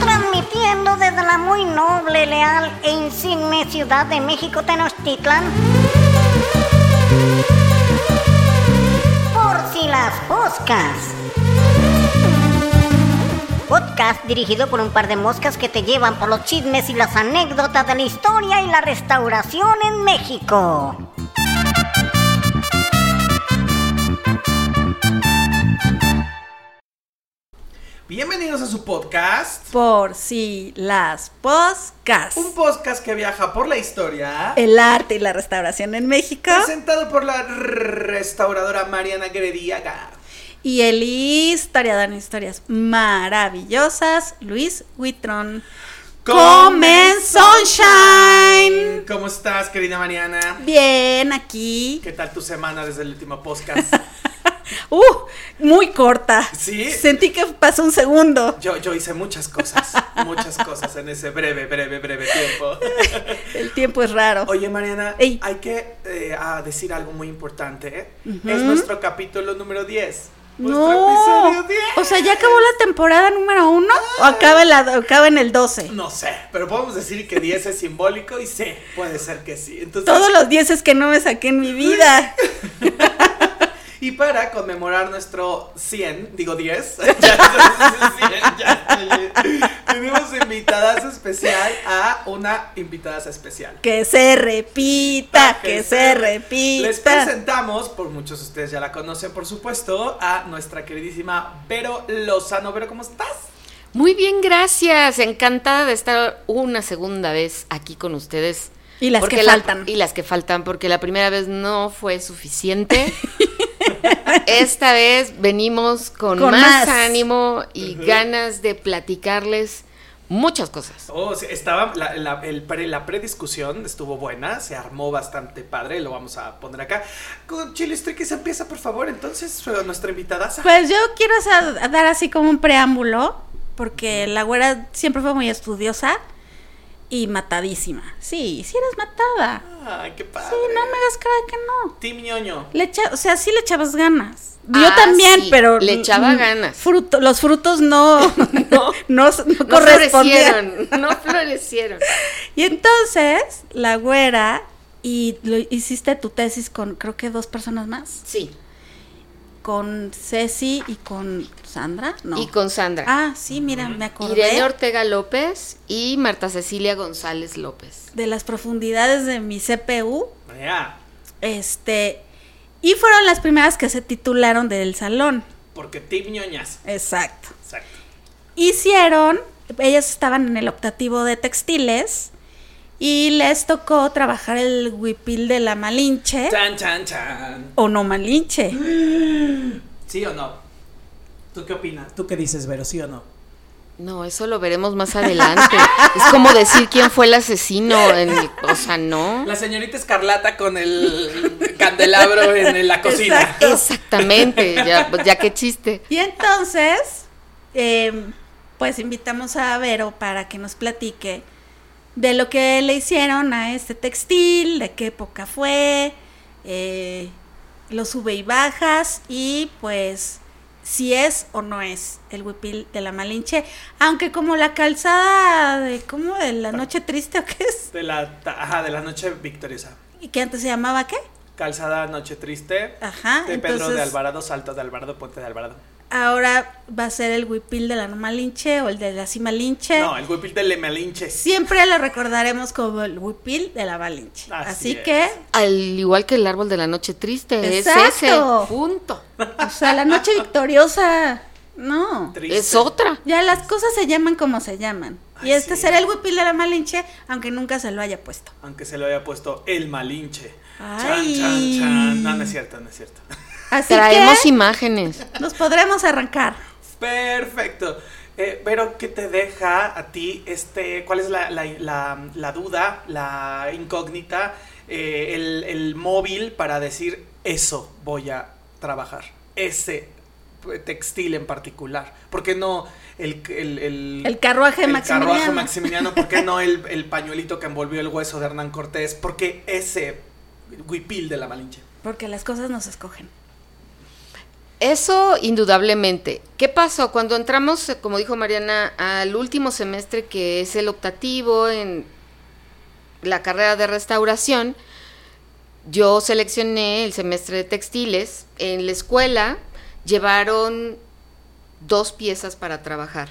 Transmitiendo desde la muy noble, leal e insigne ciudad de México, Tenochtitlan. Por si las poscas. Podcast dirigido por un par de moscas que te llevan por los chismes y las anécdotas de la historia y la restauración en México. Bienvenidos a su podcast. Por si las poscas. Un podcast que viaja por la historia. El arte y la restauración en México. Presentado por la restauradora Mariana Grediaga. Y el historiador en historias maravillosas, Luis Huitrón. Comen Sunshine. ¿Cómo estás, querida Mariana? Bien, aquí. ¿Qué tal tu semana desde el último podcast? Uh, muy corta. ¿Sí? Sentí que pasó un segundo. Yo, yo hice muchas cosas, muchas cosas en ese breve, breve, breve tiempo. El tiempo es raro. Oye, Mariana, Ey. hay que eh, a decir algo muy importante. ¿eh? Es nuestro capítulo número 10. Nuestro no. episodio 10. O sea, ¿ya acabó la temporada número uno? ¿O acaba en, la, acaba en el 12? No sé, pero podemos decir que 10 es simbólico y sí, puede ser que sí. Entonces, Todos los 10 es que no me saqué en mi vida. Y para conmemorar nuestro 100, digo 10, ya, 100, ya, tenemos invitadas especial a una invitada especial. Que se repita, que se repita. Les presentamos, por muchos de ustedes ya la conocen, por supuesto, a nuestra queridísima Vero Lozano. Vero, ¿cómo estás? Muy bien, gracias. Encantada de estar una segunda vez aquí con ustedes. Y las Porque que la- faltan. Y las que faltan, porque la primera vez no fue suficiente. Esta vez venimos con, Con más, más. ánimo y ganas de platicarles muchas cosas. Oh, sí, estaba la, la, el pre- la prediscusión estuvo buena, se armó bastante padre, lo vamos a poner acá. Con Chile Triquis empieza, por favor, entonces, nuestra invitada. Pues yo quiero dar así como un preámbulo, porque la güera siempre fue muy estudiosa y matadísima. Sí, sí eres matada. Ay, qué padre. Sí, no me hagas cara de que no. Team ñoño. Le echa, o sea, sí le echabas ganas. Yo Ah, también, sí, pero le echaba ganas. fruto- los frutos no no, no, florecieron, no florecieron. Y entonces, la güera y lo hiciste tu tesis con creo que dos personas más, Sí, con Ceci y con Sandra, no. y con Sandra. Ah, sí, mira, me acordé Irene Ortega López y Marta Cecilia González López. de las profundidades de mi CPU, Ya, este y fueron las primeras que se titularon del salón. porque Team ñoñas. Exacto. Exacto. hicieron, ellas estaban en el optativo de textiles y les tocó trabajar el huipil de la Malinche Chan, chan, chan. o no Malinche. ¿Sí o no? ¿Tú qué opinas? ¿Tú qué dices, Vero? ¿Sí o no? No, eso lo veremos más adelante. es como decir quién fue el asesino. En el- o sea, no. La señorita Escarlata con el candelabro en la cocina. Exacto. Exactamente, ya, pues, ya qué chiste. Y entonces, eh, pues invitamos a Vero para que nos platique de lo que le hicieron a este textil, de qué época fue, eh, los sube y bajas y pues si es o no es el huipil de la Malinche, aunque como la calzada de como de la noche triste o qué es, De la, ajá, de la noche victoriosa. y que antes se llamaba qué? Calzada Noche Triste. Ajá, De Pedro de Alvarado, Salto de Alvarado, Puente de Alvarado. Ahora va a ser el huipil de la no Malinche o el de la Cima Malinche. No, el huipil de Lemelinche. Siempre lo recordaremos como el huipil de la Malinche. Así Así, es. que, Al igual que el árbol de la noche triste, es Exacto. ese. Punto. o sea, la noche victoriosa, no. Triste. Es otra. Ya las cosas se llaman como se llaman. Y Así este será el huipil de la Malinche, aunque nunca se lo haya puesto. Aunque se lo haya puesto el Malinche. Ay. Chan, chan, chan. No, no es cierto, no es cierto. Así Traemos que imágenes. nos podremos arrancar. Perfecto. Eh, pero, ¿qué te deja a ti este? ¿Cuál es la, la- la- la duda, la incógnita, eh, el, el móvil para decir eso voy a trabajar? Ese textil en particular. ¿Por qué no el, el, el, El carruaje el Maximiliano. carruaje Maximiliano? ¿Por qué no el, el pañuelito que envolvió el hueso de Hernán Cortés? ¿Por qué ese huipil de la Malinche? Porque las cosas nos escogen. Eso indudablemente. ¿Qué pasó? Cuando entramos, eh, como dijo Mariana, al último semestre que es el optativo en la carrera de restauración, yo seleccioné el semestre de textiles. En la escuela llevaron dos piezas para trabajar.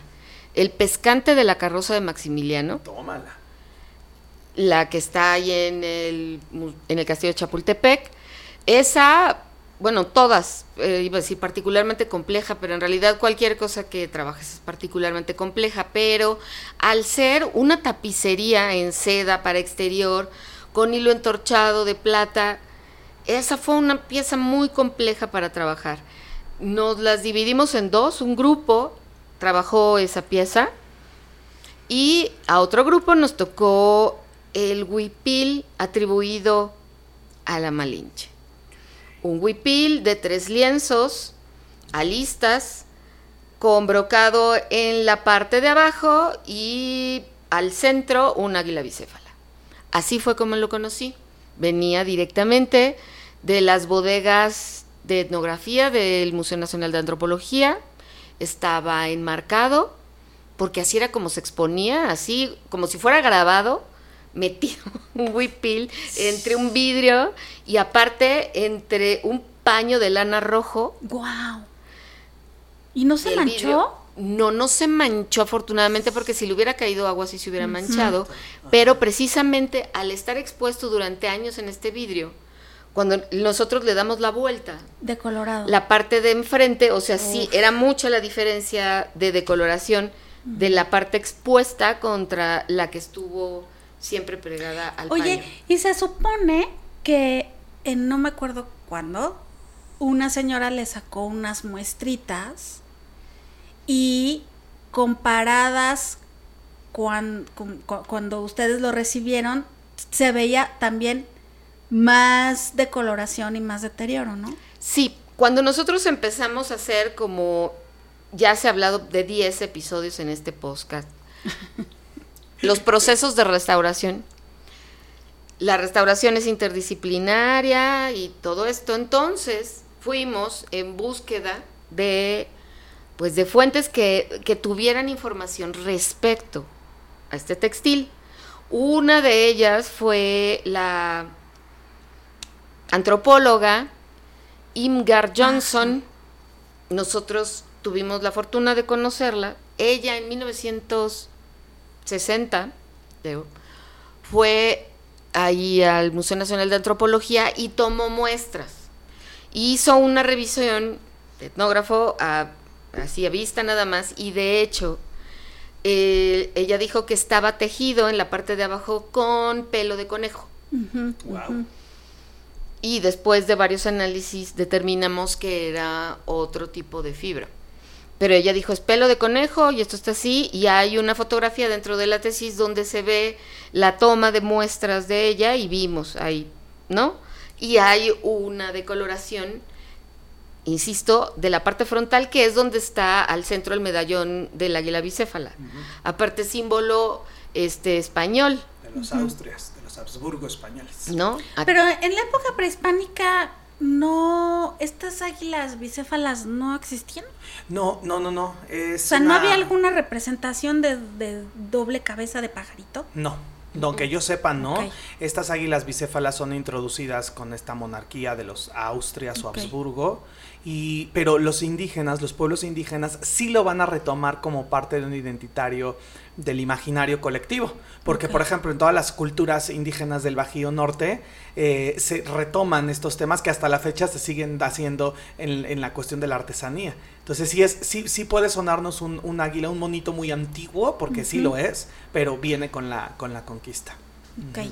El pescante de la carroza de Maximiliano, Tómala. la que está ahí en el, en el castillo de Chapultepec. Esa, bueno, todas, eh, iba a decir particularmente compleja, pero en realidad cualquier cosa que trabajes es particularmente compleja, pero al ser una tapicería en seda para exterior, con hilo entorchado de plata, esa fue una pieza muy compleja para trabajar. Nos las dividimos en dos, un grupo trabajó esa pieza y a otro grupo nos tocó el huipil atribuido a la Malinche. Un huipil de tres lienzos, alistas, con brocado en la parte de abajo y al centro un águila bicéfala. Así fue como lo conocí. Venía directamente de las bodegas de etnografía del Museo Nacional de Antropología. Estaba enmarcado, porque así era como se exponía, así como si fuera grabado, metido un huipil entre un vidrio y aparte entre un paño de lana rojo. ¡Guau! ¿Y no se manchó? vidrio- No, no se manchó afortunadamente porque si le hubiera caído agua sí se hubiera manchado, pero precisamente al estar expuesto durante años en este vidrio, cuando nosotros le damos la vuelta, De colorado. la parte de enfrente, o sea, sí, era mucha la diferencia de decoloración de la parte expuesta contra la que estuvo siempre pegada al Oye, paño. y se supone que en no me acuerdo cuándo, una señora le sacó unas muestritas y comparadas cuan- con- cu- cuando ustedes lo recibieron, se veía también más decoloración y más deterioro, ¿no? Sí, cuando nosotros empezamos a hacer como ya se ha hablado de 10 episodios en este podcast, los procesos de restauración. La restauración es interdisciplinaria y todo esto. Entonces fuimos en búsqueda de, pues, de fuentes que, que tuvieran información respecto a este textil. Una de ellas fue la antropóloga Imgar Johnson. Nosotros tuvimos la fortuna de conocerla. Ella en 1960 creo, fue ahí al Museo Nacional de Antropología y tomó muestras. Hizo una revisión de etnógrafo a, así a vista nada más y de hecho eh, ella dijo que estaba tejido en la parte de abajo con pelo de conejo. Wow. Y después de varios análisis determinamos que era otro tipo de fibra. Pero ella dijo, es pelo de conejo y esto está así. Y hay una fotografía dentro de la tesis donde se ve la toma de muestras de ella y vimos ahí, ¿no? Y hay una decoloración, insisto, de la parte frontal que es donde está al centro el medallón del águila bicéfala. Aparte símbolo este español, De los Austrias, de los Habsburgo españoles. ¿no? Pero en la época prehispánica no estas águilas bicéfalas no existían. No, no, no, no. Es O sea, ¿no una- había alguna representación de, de doble cabeza de pajarito? No, no, que yo sepa, no. Estas águilas bicéfalas son introducidas con esta monarquía de los Austrias o. Habsburgo, y, pero los indígenas, los pueblos indígenas, sí lo van a retomar como parte de un identitario del imaginario colectivo. Porque, por ejemplo, en todas las culturas indígenas del Bajío Norte eh, se retoman estos temas que hasta la fecha se siguen haciendo en, en la cuestión de la artesanía. Entonces, sí, es, sí, sí puede sonarnos un, un águila, un monito muy antiguo, porque sí lo es, pero viene con la, con la conquista. Ok.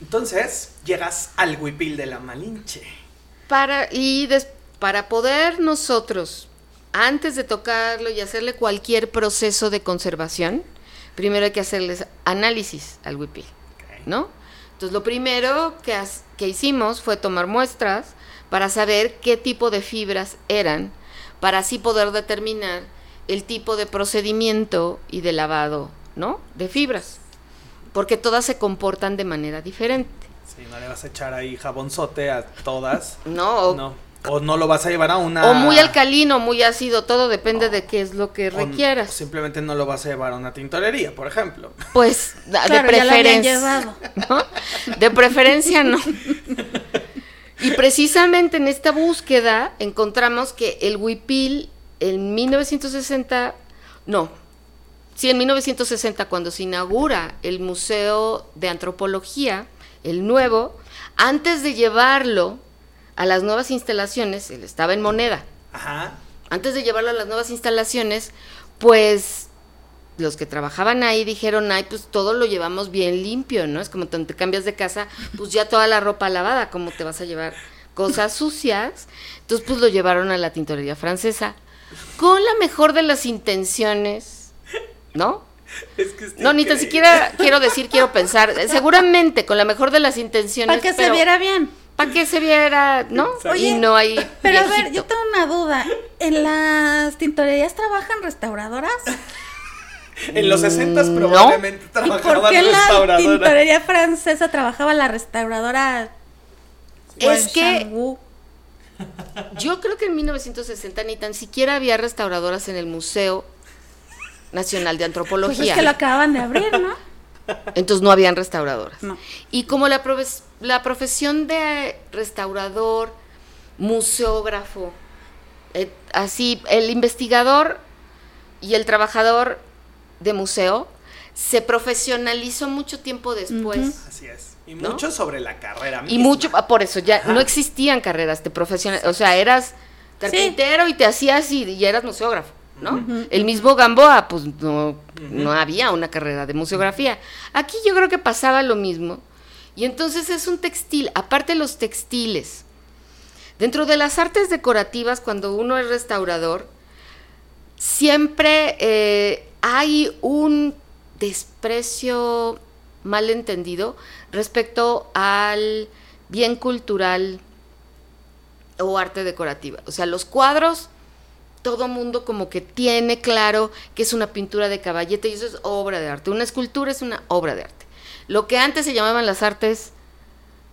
Entonces, llegas al huipil de la Malinche. Para, y des- para poder nosotros, antes de tocarlo y hacerle cualquier proceso de conservación, primero hay que hacerles análisis al huipil, ¿no? Entonces, lo primero que, que hicimos fue tomar muestras para saber qué tipo de fibras eran, para así poder determinar el tipo de procedimiento y de lavado, ¿no? De fibras, porque todas se comportan de manera diferente. Sí, no le vas a echar ahí jabonzote a todas. No, o No. O no lo vas a llevar a una... O muy alcalino, muy ácido, todo depende de qué es lo que o requieras. simplemente no lo vas a llevar a una tintorería, por ejemplo. Pues Claro, de ya lo habían preferencia. llevado. ¿no? De preferencia no. Y precisamente en esta búsqueda encontramos que el huipil en 1960, no, sí, en 1960 cuando se inaugura el Museo de Antropología, el nuevo, antes de llevarlo a las nuevas instalaciones, él estaba en moneda, Ajá. antes de llevarlo a las nuevas instalaciones, pues los que trabajaban ahí dijeron, ay, pues todo lo llevamos bien limpio, ¿no? Es como cuando te cambias de casa, pues ya toda la ropa lavada, ¿cómo te vas a llevar cosas sucias? Entonces, pues lo llevaron a la tintorería francesa, con la mejor de las intenciones, ¿no? Es que está No, ni tan siquiera quiero decir, quiero pensar, seguramente con la mejor de las intenciones. Para que se viera bien. Para que se viera, ¿no? Y no hay. Pero a ver, yo tengo una duda. ¿En las tintorerías trabajan restauradoras? En los 60 Mm, probablemente ¿Y por trabajaban qué la restauradoras. tintorería francesa trabajaba la restauradora? Es que-? Yo creo que en 1960 ni tan siquiera había restauradoras en el Museo Nacional de Pues Antropología. es que lo acaban de abrir, ¿no? Entonces no habían restauradoras. No. Y como la, profe- la profesión de restaurador, museógrafo, eh, así, el investigador y el trabajador de museo se profesionalizó mucho tiempo después. Así es. Y ¿No? mucho sobre la carrera Y misma. mucho, ah, por eso ya Ajá. no existían carreras de profesional, o sea, eras carpintero y te hacías y, y eras museógrafo, ¿no? El mismo Gamboa, pues no, no había una carrera de museografía. Aquí yo creo que pasaba lo mismo. Y entonces es un textil, aparte los textiles. Dentro de las artes decorativas, cuando uno es restaurador, siempre eh, hay un desprecio malentendido respecto al bien cultural o arte decorativa. O sea, los cuadros, todo mundo como que tiene claro que es una pintura de caballete y eso es obra de arte. Una escultura es una obra de arte. Lo que antes se llamaban las artes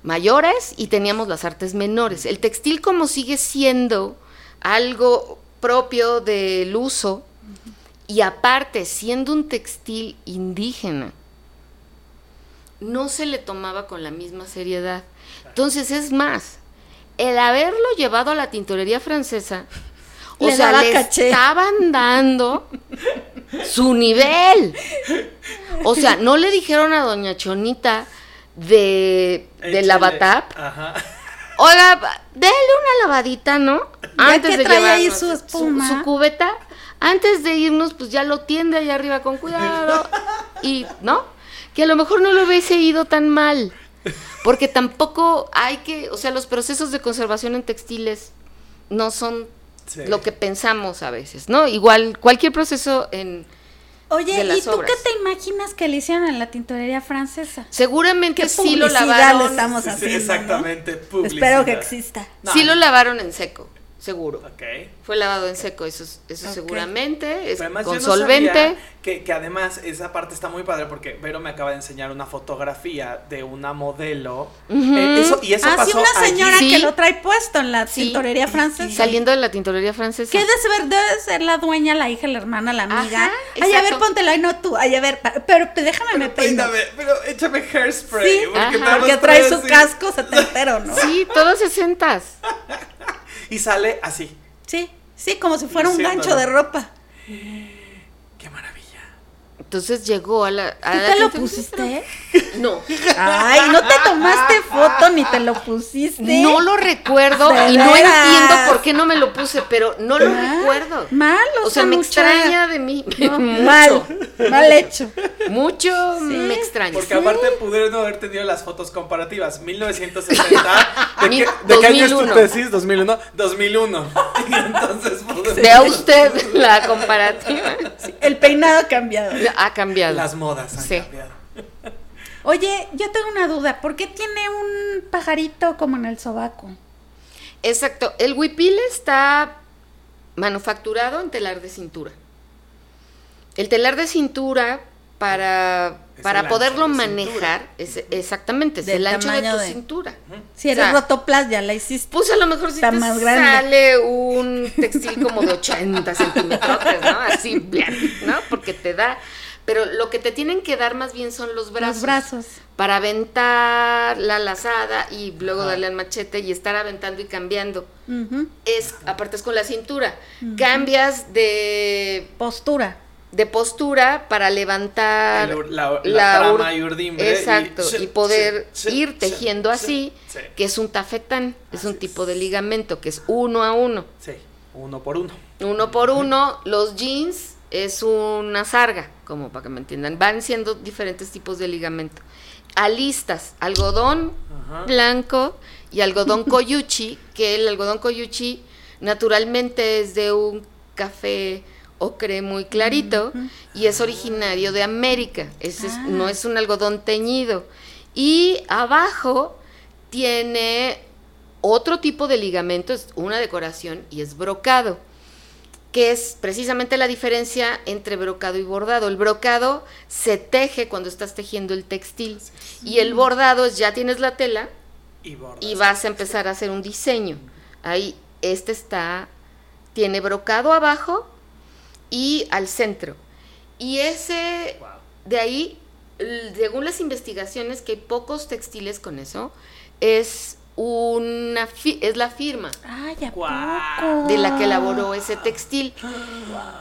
mayores y teníamos las artes menores. El textil como sigue siendo algo propio del uso y aparte siendo un textil indígena, no se le tomaba con la misma seriedad. Entonces es más, el haberlo llevado a la tintorería francesa, o Le sea, daba le caché. estaban dando su nivel. O sea, no le dijeron a doña Chonita de, de. Lavatap, Ajá. Oiga, déle una lavadita, ¿no? Ya que trae ahí su espuma. su cubeta. Antes de irnos, pues ya lo tiende ahí arriba con cuidado. Y, ¿no? Que a lo mejor no lo hubiese ido tan mal. Porque tampoco hay que, o sea, los procesos de conservación en textiles no son Sí. lo que pensamos a veces, ¿no? Igual, cualquier proceso en... Oye, de las ¿y tú obras. qué te imaginas que le hicieron en la tintorería francesa? Seguramente ¿Qué sí lo lavaron. le estamos Sí, sí, haciendo? ¿no? exactamente. Espero que exista. No, Sí lo lavaron en seco, seguro. Ok. Fue lavado en seco, eso, eso seguramente, es además con yo no solvente. sabía que, que además esa parte está muy padre porque Vero me acaba de enseñar una fotografía de una modelo. Eh, eso, y eso ah, sí, pasó una señora allí. Sí. que lo trae puesto en la Sí. tintorería francesa. Saliendo de la tintorería francesa. ¿Qué debe ser? Debe ser la dueña, la hija, la hermana, la amiga. Ajá, Ay, a ver, póntelo ahí, no tú. Ay, a ver, pero déjame me Pero peino. peíname, pero échame hairspray. Sí, porque Porque trae su así. casco setentero, ¿no? Sí, todos sesentas. Y sale así. Sí, sí, como si fuera un gancho de ropa. Entonces llegó a la. a ¿Tú la te lo pusiste? No. Ay, no te tomaste foto ni te lo pusiste. No lo recuerdo y no entiendo por qué no me lo puse, pero no lo Ah, recuerdo. Mal, O sea, me mucha- extraña de mí. No, mal, mal hecho. Mucho me extraña. Porque aparte pudieron haber tenido las fotos comparativas. 1960. ¿De, Mi- qué, ¿de qué año es tu 2001. tesis? 2001. 2001. Y entonces pues, Vea usted la comparativa. El peinado cambiado. Ha cambiado. las modas han Sí. cambiado. Oye, yo tengo una duda. ¿Por qué tiene un pajarito como en el sobaco? Exacto. El huipil está manufacturado en telar de cintura. El telar de cintura para Es para poderlo de manejar, es, exactamente, es Del el ancho de tu de- cintura. Si eres O sea, rotoplas, ya la hiciste. Pues a lo mejor si te más sale un textil como de 80 centímetros, ¿no? Así, bien, ¿no? Porque te da. Pero lo que te tienen que dar más bien son los brazos. Los brazos. Para aventar la lazada y luego Ajá. darle al machete y estar aventando y cambiando. Es, aparte es con la cintura. Cambias de, Postura. de postura para levantar la- la trama y urdimbre y- Exacto, sí, y, poder sí, sí, ir tejiendo sí, así, sí. que es un tafetán, es un tipo es. de ligamento que es uno a uno. Sí, uno por uno. Uno por uno, los jeans es una sarga, como para que me entiendan. Van siendo diferentes tipos de ligamento. Alistas, algodón Ajá. blanco y algodón koyuchi, que el algodón koyuchi naturalmente es de un café ocre muy clarito y es originario de América. Es- es- Ah. no es un algodón teñido. Y abajo tiene otro tipo de ligamento, es una decoración y es brocado que es precisamente la diferencia entre brocado y bordado. El brocado se teje cuando estás tejiendo el textil y el bordado es ya tienes la tela Y vas a empezar a hacer un diseño. Ahí este está tiene brocado abajo y al centro. Y ese Wow. de ahí según las investigaciones que hay pocos textiles con eso es una fi- es la firma Ay, ¿a Guau. poco? de la que elaboró ese textil.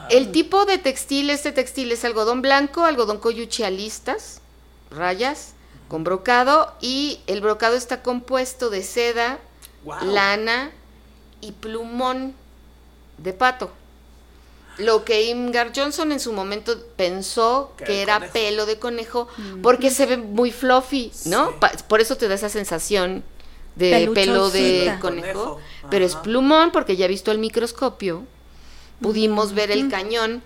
El tipo de textil, este textil es algodón blanco, algodón coyuchi a listas, rayas, con brocado, y el brocado está compuesto de seda, lana y plumón de pato. Lo que Imgar Johnson en su momento pensó Que era conejo. pelo de conejo, porque se ve muy fluffy, ¿no? Sí. Por eso te da esa sensación de pelo de conejo, pero es plumón porque ya visto el microscopio, pudimos ver el cañón,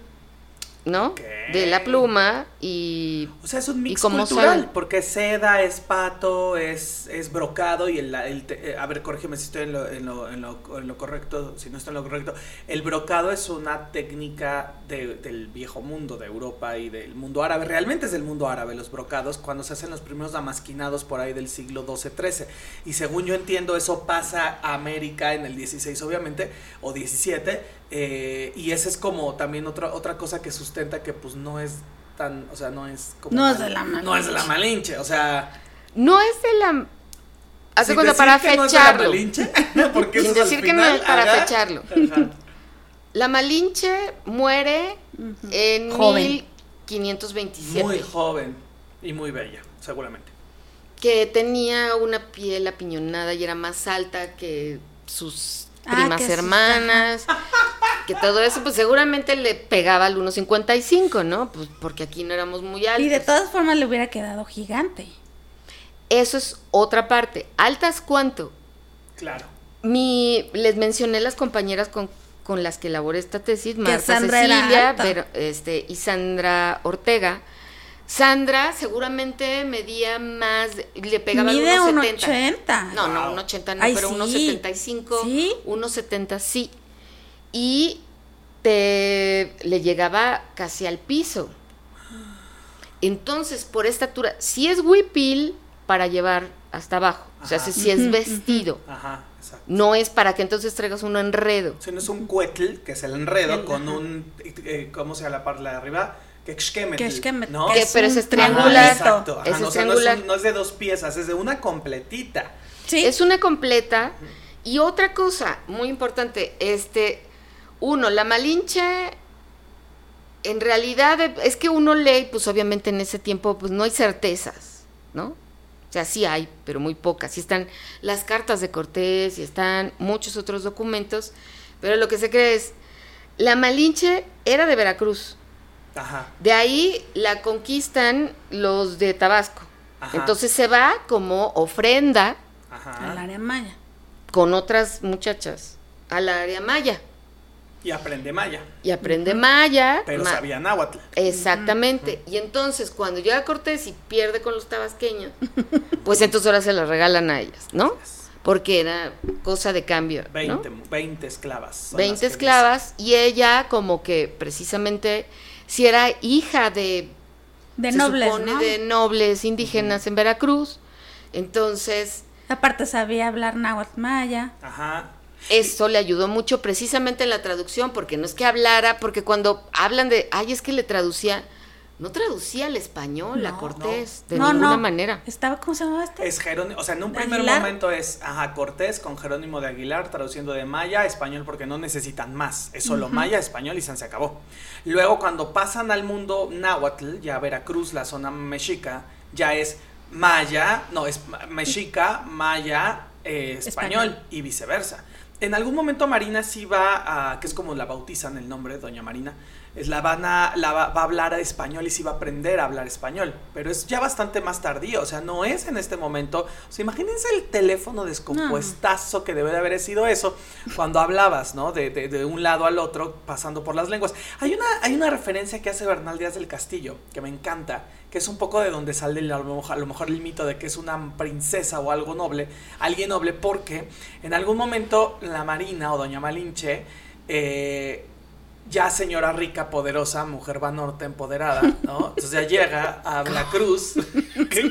¿no? De la pluma y O sea, es un mix cultural, porque seda, es pato, es, es brocado y el, el te- eh, a ver, corrígeme si estoy en lo, en, lo, en, lo, en lo correcto, si no estoy en lo correcto. El brocado es una técnica de- del viejo mundo, de Europa y del mundo árabe. Realmente es del mundo árabe los brocados, cuando se hacen los primeros damasquinados por ahí del siglo XII-XIII. Y según yo entiendo, eso pasa a América en el 16, obviamente, o 17. Eh, y esa es como también otra, otra cosa que sustenta que pues no es tan, o sea, no es como No es de la No es de la Malinche, o sea, no es de la hace cuenta decir para no fecharlo. Malinche, porque Sin decir que no final, es para fecharlo. ajá. La Malinche muere en Joven. 1527, Muy joven y muy bella, seguramente. que tenía una piel apiñonada y era más alta que sus Ah, primas hermanas, que todo eso pues seguramente le pegaba al 1.55, ¿no? Pues porque aquí no éramos muy altos. Y de todas formas le hubiera quedado gigante. Eso es otra parte. ¿Altas cuánto? Claro. Mi, les mencioné las compañeras con, con las que elaboré esta tesis, Marta Sandra Cecilia pero, este, y Sandra Ortega. Sandra seguramente medía más, de- le pegaba Mide un 1.70. 80. No, no, un 80 no, Ay, pero sí. 1.75, ¿Sí? 1.70 sí. Y te le llegaba casi al piso. Entonces, por estatura, si es huipil para llevar hasta abajo, o sea, si es vestido, Ajá, exacto. no es para que entonces traigas un enredo. Si no es un cuetl, que es el enredo, El- con ajá. un, eh, ¿cómo se llama la parte de arriba? Que Que exquemetl, ¿no? que es pero es Ajá, triangular. exacto. Ajá, Ese no, es o sea, no es un- no es de dos piezas, es de una completita. Sí. Es una completa. Y otra cosa muy importante, este, uno, la malinche, en realidad es que uno lee, pues obviamente en ese tiempo, pues no hay certezas, ¿no? O sea, sí hay, pero muy pocas. Y están las cartas de Cortés y están muchos otros documentos, pero lo que se cree es, la malinche era de Veracruz. Ajá. De ahí la conquistan los de Tabasco. Ajá. Entonces se va como ofrenda Ajá. Al área maya. con otras muchachas al área maya Y aprende maya. y aprende maya. Pero ma- sabía náhuatl. Exactamente. Y entonces cuando llega Cortés y pierde con los tabasqueños, pues entonces ahora se las regalan a ellas, ¿no? Porque era cosa de cambio. ¿no? 20, 20 esclavas. son 20 las que esclavas y ella como que precisamente si era hija de De se nobles, supone ¿no? de nobles indígenas en Veracruz. Entonces, Aparte sabía hablar náhuatl maya. Ajá. eso le ayudó mucho precisamente en la traducción, porque no es que hablara, porque cuando hablan de, ay, es que le traducía, no traducía al español a No, Cortés, de no, ninguna no. manera. Estaba, ¿cómo se llamaba este? Es Jerónimo, o sea, en un primer Aguilar. momento es ajá, Cortés con Jerónimo de Aguilar traduciendo de maya a español porque no necesitan más, es solo maya, español y se acabó. Luego cuando pasan al mundo náhuatl, ya Veracruz, la zona mexica, ya es maya, no, es mexica, maya, eh, español, Español. y viceversa. En algún momento Marina sí va a, que es como la bautizan el nombre, doña Marina, es la, van a, la va, a hablar español y sí va a aprender a hablar español, pero es ya bastante más tardío, o sea, no es en este momento, o sea, imagínense el teléfono descompuestazo que debe de haber sido eso cuando hablabas, ¿no? De, de- de un lado al otro, pasando por las lenguas. Hay una, hay una referencia que hace Bernal Díaz del Castillo, que me encanta, que es un poco de donde sale a lo mejor, a lo mejor el mito de que es una princesa o algo noble, alguien noble, porque en algún momento la Marina o Doña Malinche, eh, ya señora rica, poderosa, mujer vanorta, empoderada, ¿no? Entonces ya llega a Veracruz. ¿Qué-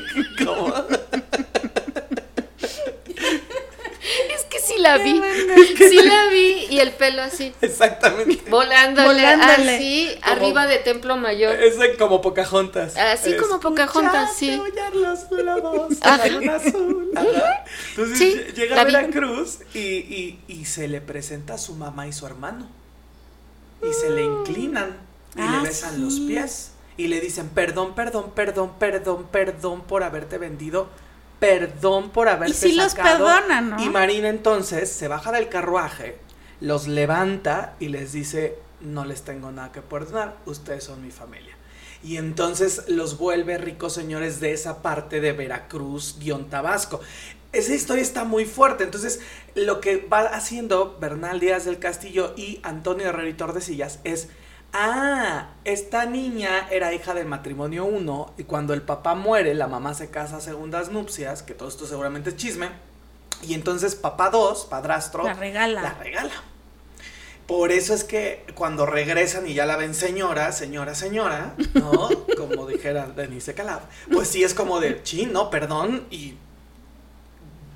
qué- ¿Cómo? Es que sí la vi, sí la vi, y el pelo así, Exactamente. volándole, Volándole. así, Como- arriba de Templo Mayor. Es como Pocahontas. Así como Pocahontas, sí. Los globos azul. Ajá. Entonces Sí, llega la a. Veracruz y, y, y se le presenta a su mamá y su hermano. Y se le inclinan y Ah, le besan sí. los pies. Y le dicen, perdón, perdón, perdón, perdón, perdón por haberte vendido. Perdón por haberte sí los sacado". perdonan, ¿no? Y Marina entonces se baja del carruaje, los levanta y les dice, no les tengo nada que perdonar, ustedes son mi familia. Y entonces los vuelve ricos señores de esa parte de Veracruz, guion Tabasco. Esa historia está muy fuerte. Entonces, lo que va haciendo Bernal Díaz del Castillo y Antonio Herrera Tordesillas es. Ah, esta niña era hija del matrimonio 1 y cuando el papá muere, la mamá se casa a segundas nupcias, que todo esto seguramente es chisme, y entonces papá 2, padrastro, La regala. la regala. Por eso es que cuando regresan y ya la ven señora, señora, señora, ¿no? Como dijera Denise Calab, pues sí es como de, chin, no, perdón y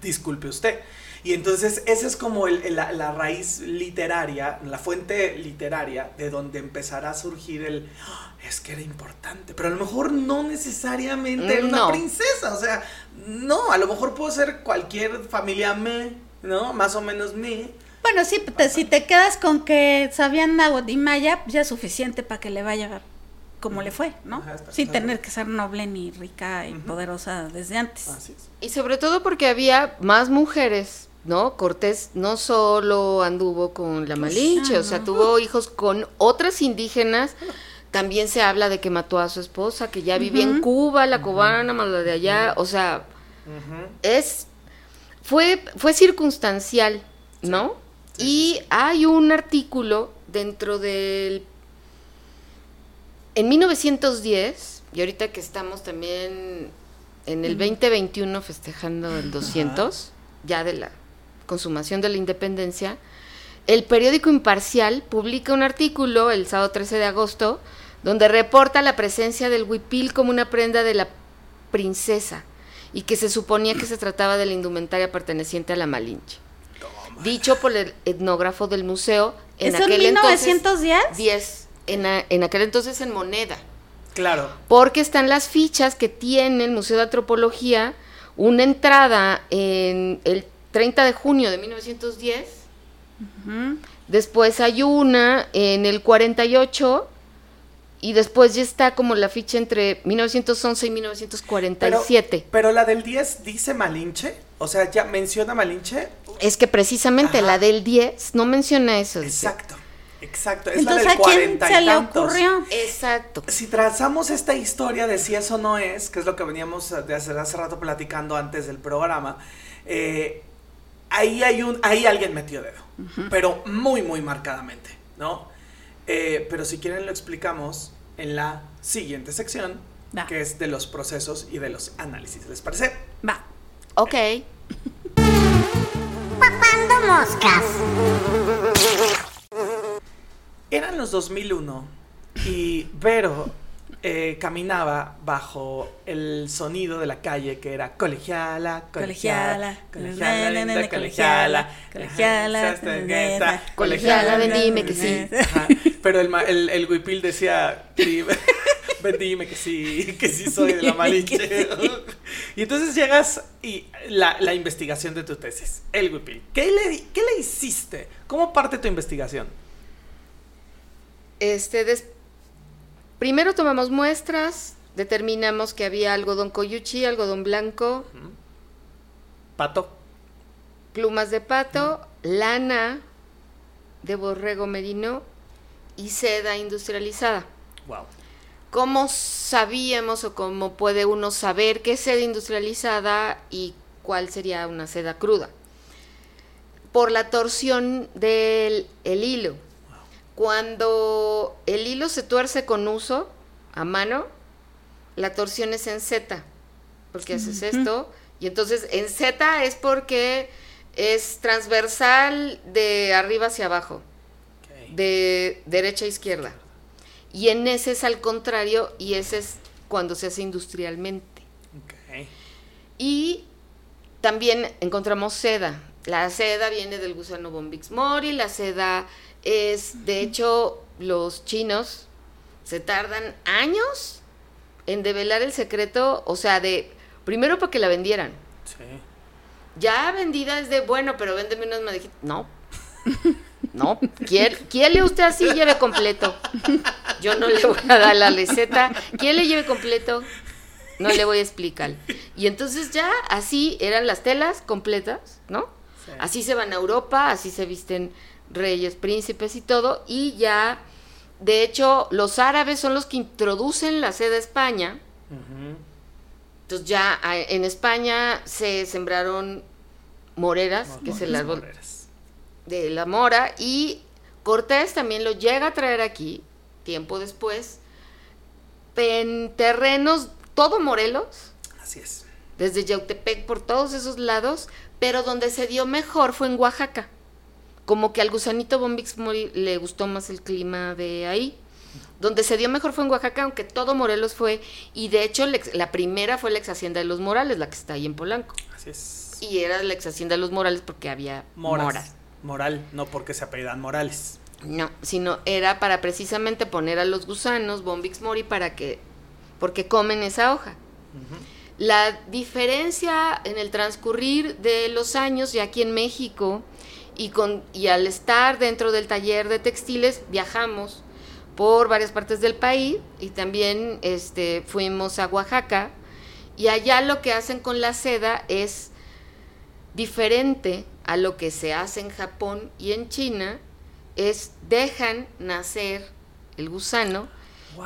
disculpe usted. Y entonces esa es como el- el- la, la raíz literaria, la fuente literaria de donde empezará a surgir el, "Ah, es que era importante, pero a lo mejor no necesariamente era una No. princesa, o sea, no, a lo mejor puede ser cualquier familia me, ¿no? Más o menos me. Bueno, sí, te- si te quedas con que sabían náhuatl y maya, ya es suficiente para que le vaya como le fue, ¿no? Ajá, Sin tener que ser noble ni rica y poderosa desde antes. Así es. Y sobre todo porque había más mujeres, ¿no? Cortés no solo anduvo con la Malinche, o sea, tuvo hijos con otras indígenas. También se habla de que mató a su esposa, que ya vivía en. Cuba, la cubana, más la de allá. O sea, es fue fue circunstancial, ¿no? y hay un artículo dentro del en 1910 y ahorita que estamos también en el 2021 festejando el 200 ya de la consumación de la independencia, el periódico Imparcial publica un artículo el sábado 13 de agosto donde reporta la presencia del huipil como una prenda de la princesa y que se suponía que se trataba de la indumentaria perteneciente a la Malinche. Dicho por el etnógrafo del museo en ¿Eso en aquel 1910? entonces 10 en, a- en aquel entonces en moneda Claro. porque están las fichas que tiene el Museo de Antropología, una entrada en el 30 de junio de 1910, Ujú. después hay una en el 48 y después ya está como la ficha entre 1911 y Pero, 1947. pero la del 10 dice Malinche. O sea, ya menciona Malinche. Es que precisamente Ajá. la del 10 no menciona eso. dice. Exacto. Exacto. Es Entonces, la ¿a del quién 40 se y le tantos. ocurrió? Exacto. Si trazamos esta historia de si eso no es, que es lo que veníamos de hace, hace rato platicando antes del programa, eh, ahí hay un, ahí alguien metió dedo, pero muy, muy marcadamente, ¿no? Eh, pero si quieren lo explicamos en la siguiente sección, Va. que es de los procesos y de los análisis. ¿Les parece? Va. Ok. Papando moscas. Eran los 2001 y Vero eh, caminaba bajo el sonido de la calle que era colegiala, colegiala, Colegiala, colegiala, linda, colegiala, colegiala, ajá, colegiala, colegiala, ven, dime que sí. Ajá, Pero el, el, el huipil decía, "Sí, ven dime que sí, que sí soy de la Malinche. y entonces llegas y la, la investigación de tu tesis, el huipil. ¿Qué le, ¿Qué le hiciste? ¿Cómo parte tu investigación? Este, des- primero tomamos muestras, determinamos que había algodón coyuchi, algodón blanco, Pato. plumas de pato, lana de borrego merino y seda industrializada. Wow. ¿Cómo sabíamos o cómo puede uno saber qué es seda industrializada y cuál sería una seda cruda? Por la torsión del el hilo. Cuando el hilo se tuerce con uso a mano, la torsión es en Z, porque haces esto, y entonces en Z es porque es transversal de arriba hacia abajo de derecha a izquierda. Y en ese es al contrario y ese es cuando se hace industrialmente. Y también encontramos seda. La seda viene del gusano Bombix mori, la seda es, de hecho, los chinos se tardan años en develar el secreto, o sea, de primero para que la vendieran. Sí. Ya vendida es de, bueno, pero véndeme unas madejitas. No. No. ¿Quiere, usted así? Lleve completo. Yo no le voy a dar la receta. ¿Quién le lleve completo? No le voy a explicar. Y entonces ya así eran las telas completas, ¿no? Sí. Así se van a Europa, así se visten reyes, príncipes y todo. Y ya, de hecho, los árabes son los que introducen la seda a España. Entonces ya en España se sembraron moreras, que es el árbol moreras. de la mora, y Cortés también lo llega a traer aquí, tiempo después, en terrenos, todo Morelos, Así es. desde Yautepec por todos esos lados, pero donde se dio mejor fue en Oaxaca. Como que al gusanito Bombix Mori le gustó más el clima de ahí. Donde se dio mejor fue en Oaxaca, aunque todo Morelos fue, y de hecho la primera fue la ex hacienda de los Morales, la que está ahí en Polanco. Así es. Y era la ex hacienda de los Morales porque había Moras. Moral, no porque se apellidan Morales. No, sino era para precisamente poner a los gusanos Bombix Mori para que, porque comen esa hoja. La diferencia en el transcurrir de los años y aquí en México y, con, y al estar dentro del taller de textiles viajamos por varias partes del país y también este, fuimos a Oaxaca. Y allá lo que hacen con la seda es diferente a lo que se hace en Japón y en China, es dejan nacer el gusano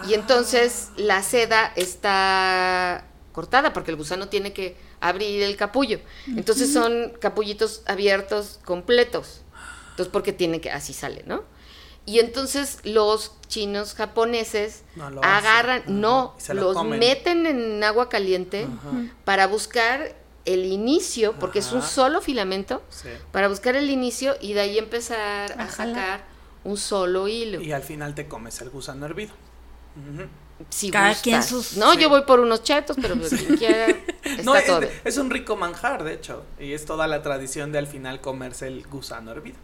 y entonces la seda está cortada porque el gusano tiene que abrir el capullo. Entonces son capullitos abiertos completos. Entonces porque tiene que así sale, ¿no? Y entonces los chinos japoneses No lo agarran, hacen. no, lo los comen. meten en agua caliente Ajá. para buscar el inicio, porque es un solo filamento, Sí. para buscar el inicio y de ahí empezar a sacar un solo hilo. Y al final te comes el gusano hervido. Si Cada gustas. quien sus- No, Sí. yo voy por unos chetos, pero pues, quien quiera, está No, es, todo. es un rico manjar, de hecho. Y es toda la tradición de al final comerse el gusano hervido.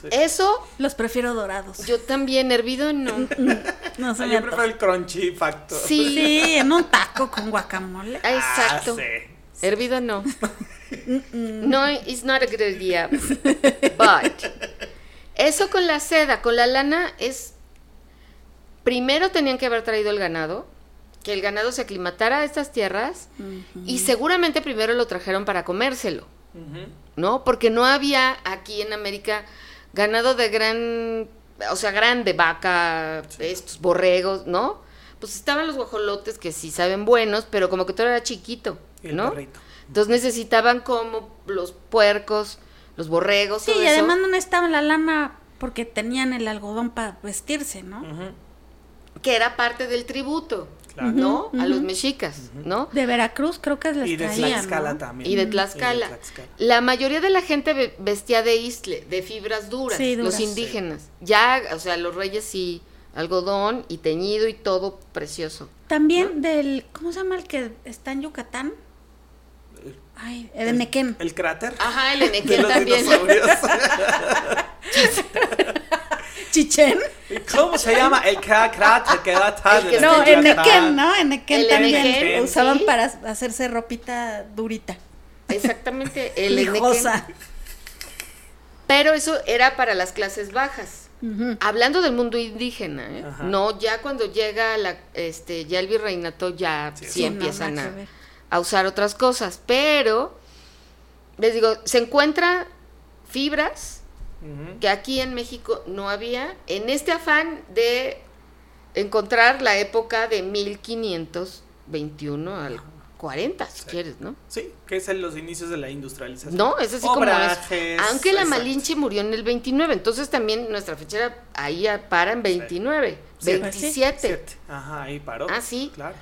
Sí. Eso Los prefiero dorados. yo también, hervido no. No se Ah, me yo prefiero el crunchy factor. Sí, Sí, en un taco con guacamole. ah, exacto. Sí. Hervido no. No, it's not a good idea. But eso con la seda, con la lana es primero tenían que haber traído el ganado, que el ganado se aclimatara a estas tierras y seguramente primero lo trajeron para comérselo. ¿no? Porque no había aquí en América ganado de gran, o sea, grande, vaca, estos borregos, ¿no? Pues estaban los guajolotes que sí saben buenos, pero como que todo era chiquito, el ¿no? Entonces necesitaban como los puercos, los borregos, Sí, todo y eso, además no necesitaban la lana porque tenían el algodón para vestirse, ¿no? Que era parte del tributo, Claro. ¿no? A los mexicas, ¿no? De Veracruz creo que les Y de traían, Tlaxcala ¿no? también. Y de Tlaxcala. Tlaxcala. La mayoría de la gente ve- vestía de isle, de fibras duras, Sí, duras. los indígenas. Ya, o sea, los reyes sí algodón y teñido y todo precioso. También del, ¿cómo se llama el que está en Yucatán? Ay, el de Nequén. El cráter. Ajá, el los también. Chichén. ¿Cómo se llama? El cráter que da tal. El que No, en. Nequén, ¿no? En Nequén El también Enequén, usaban sí. para hacerse ropita durita. Exactamente, el Enequén. Pero eso era para las clases bajas. Hablando del mundo indígena, ¿eh? No ya cuando llega la, este, ya el virreinato ya sí, Sí, Sí, no, empiezan a usar otras cosas, pero les digo, se encuentra fibras Que aquí en México no había en este afán de encontrar la época de 1521 al 40, si quieres, ¿no? Sí, que es en los inicios de la industrialización. No, es así como es. Aunque la exacto. Malinche murió en el 29, entonces también nuestra fecha era ahí para en 29, Sí. 27. Siete. Ajá, ahí paró. Ah, sí. Claro.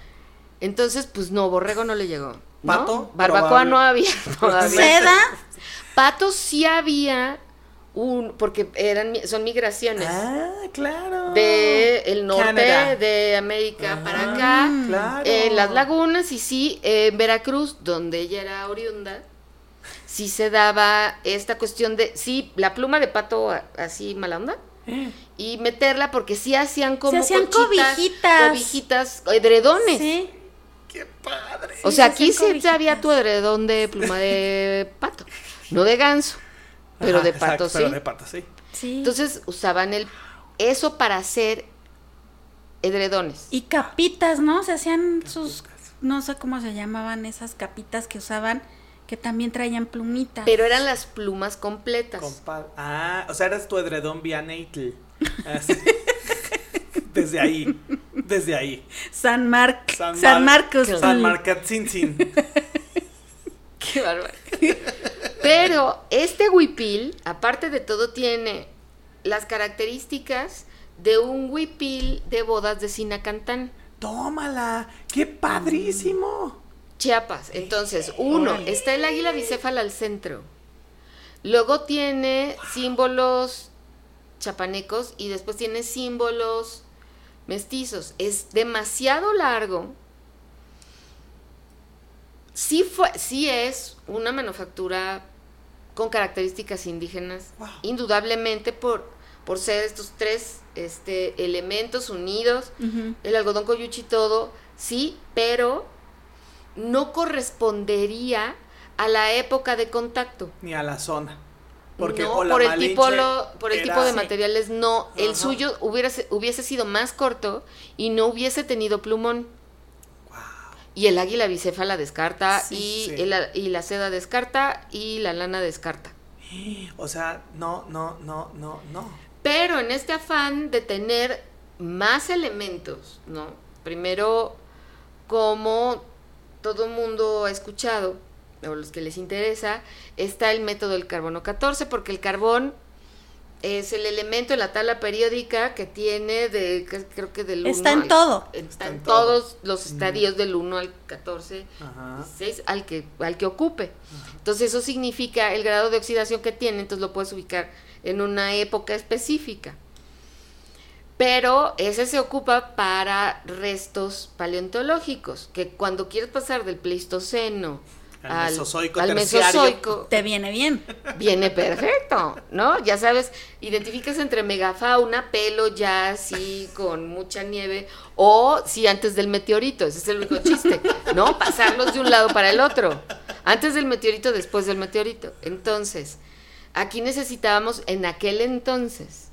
Entonces, pues no, Borrego no le llegó. ¿no? Pato, Barbacoa probable. no había todavía. Seda. Pato sí había un, porque eran son migraciones Ah, claro. de el norte de América Ah, para acá. Claro. En las lagunas y sí, en Veracruz, donde ella era oriunda, sí se daba esta cuestión de, sí, la pluma de pato así mala onda, Eh, y meterla porque sí hacían como hacían colchitas, cobijitas. cobijitas, edredones. Sí. ¡Qué padre! O sea, se aquí hacían sí había tu edredón de pluma de pato, no de ganso, pero Ajá, de exacto, pato sí. Pero de pato, sí. Sí. Entonces usaban el eso para hacer edredones. y capitas, ¿no? Se hacían sus, no sé cómo se llamaban esas capitas que usaban, que también traían plumitas. Pero eran las plumas completas. Compa- ah, o sea, eras tu edredón Vianatl. Así. Desde ahí. Desde ahí. San, Mar San San, Mar- Marcos. San. Qué bárbaro. Pero este huipil, aparte de todo, tiene las características de un huipil de bodas de Sinacantán, ¡Tómala! ¡Qué padrísimo! Chiapas. Entonces, uno, Órale. está el águila bicéfala al centro. Luego tiene símbolos chapanecos y después tiene símbolos mestizos. Es demasiado largo. Sí, fue, sí es una manufactura con características indígenas, Wow. indudablemente por, por ser estos tres este, elementos unidos, el algodón coyuchi y todo, sí, pero no correspondería a la época de contacto. Ni a la zona. Porque no, por el tipo lo- por el tipo de materiales no, el Ajá. suyo hubiera, se- hubiese sido más corto y no hubiese tenido plumón. Y el águila bicéfala descarta Sí, y, sí. el- y la seda descarta y la lana descarta. O sea, no, no, no, no, no. Pero en este afán de tener más elementos, ¿no? Primero, como todo mundo ha escuchado, o los que les interesa, está el método del carbono 14, porque el carbón es el elemento en la tabla periódica que tiene de, que- creo que del 1 Está en al- todo. Está en en todo. todos los estadios del 1 al 14, Ajá. 16, al que, al que ocupe. Entonces eso significa el grado de oxidación que tiene, entonces lo puedes ubicar en una época específica. Pero ese se ocupa para restos paleontológicos, que cuando quieres pasar del Pleistoceno Al Mesozoico al terciario. Mesozoico, Te viene bien. viene perfecto, ¿no? Ya sabes, identificas entre megafauna, pelo ya así con mucha nieve, o si antes del meteorito, ese es el único chiste, ¿no? Pasarlos de un lado para el otro. Antes del meteorito, después del meteorito. Entonces, aquí necesitábamos en aquel entonces,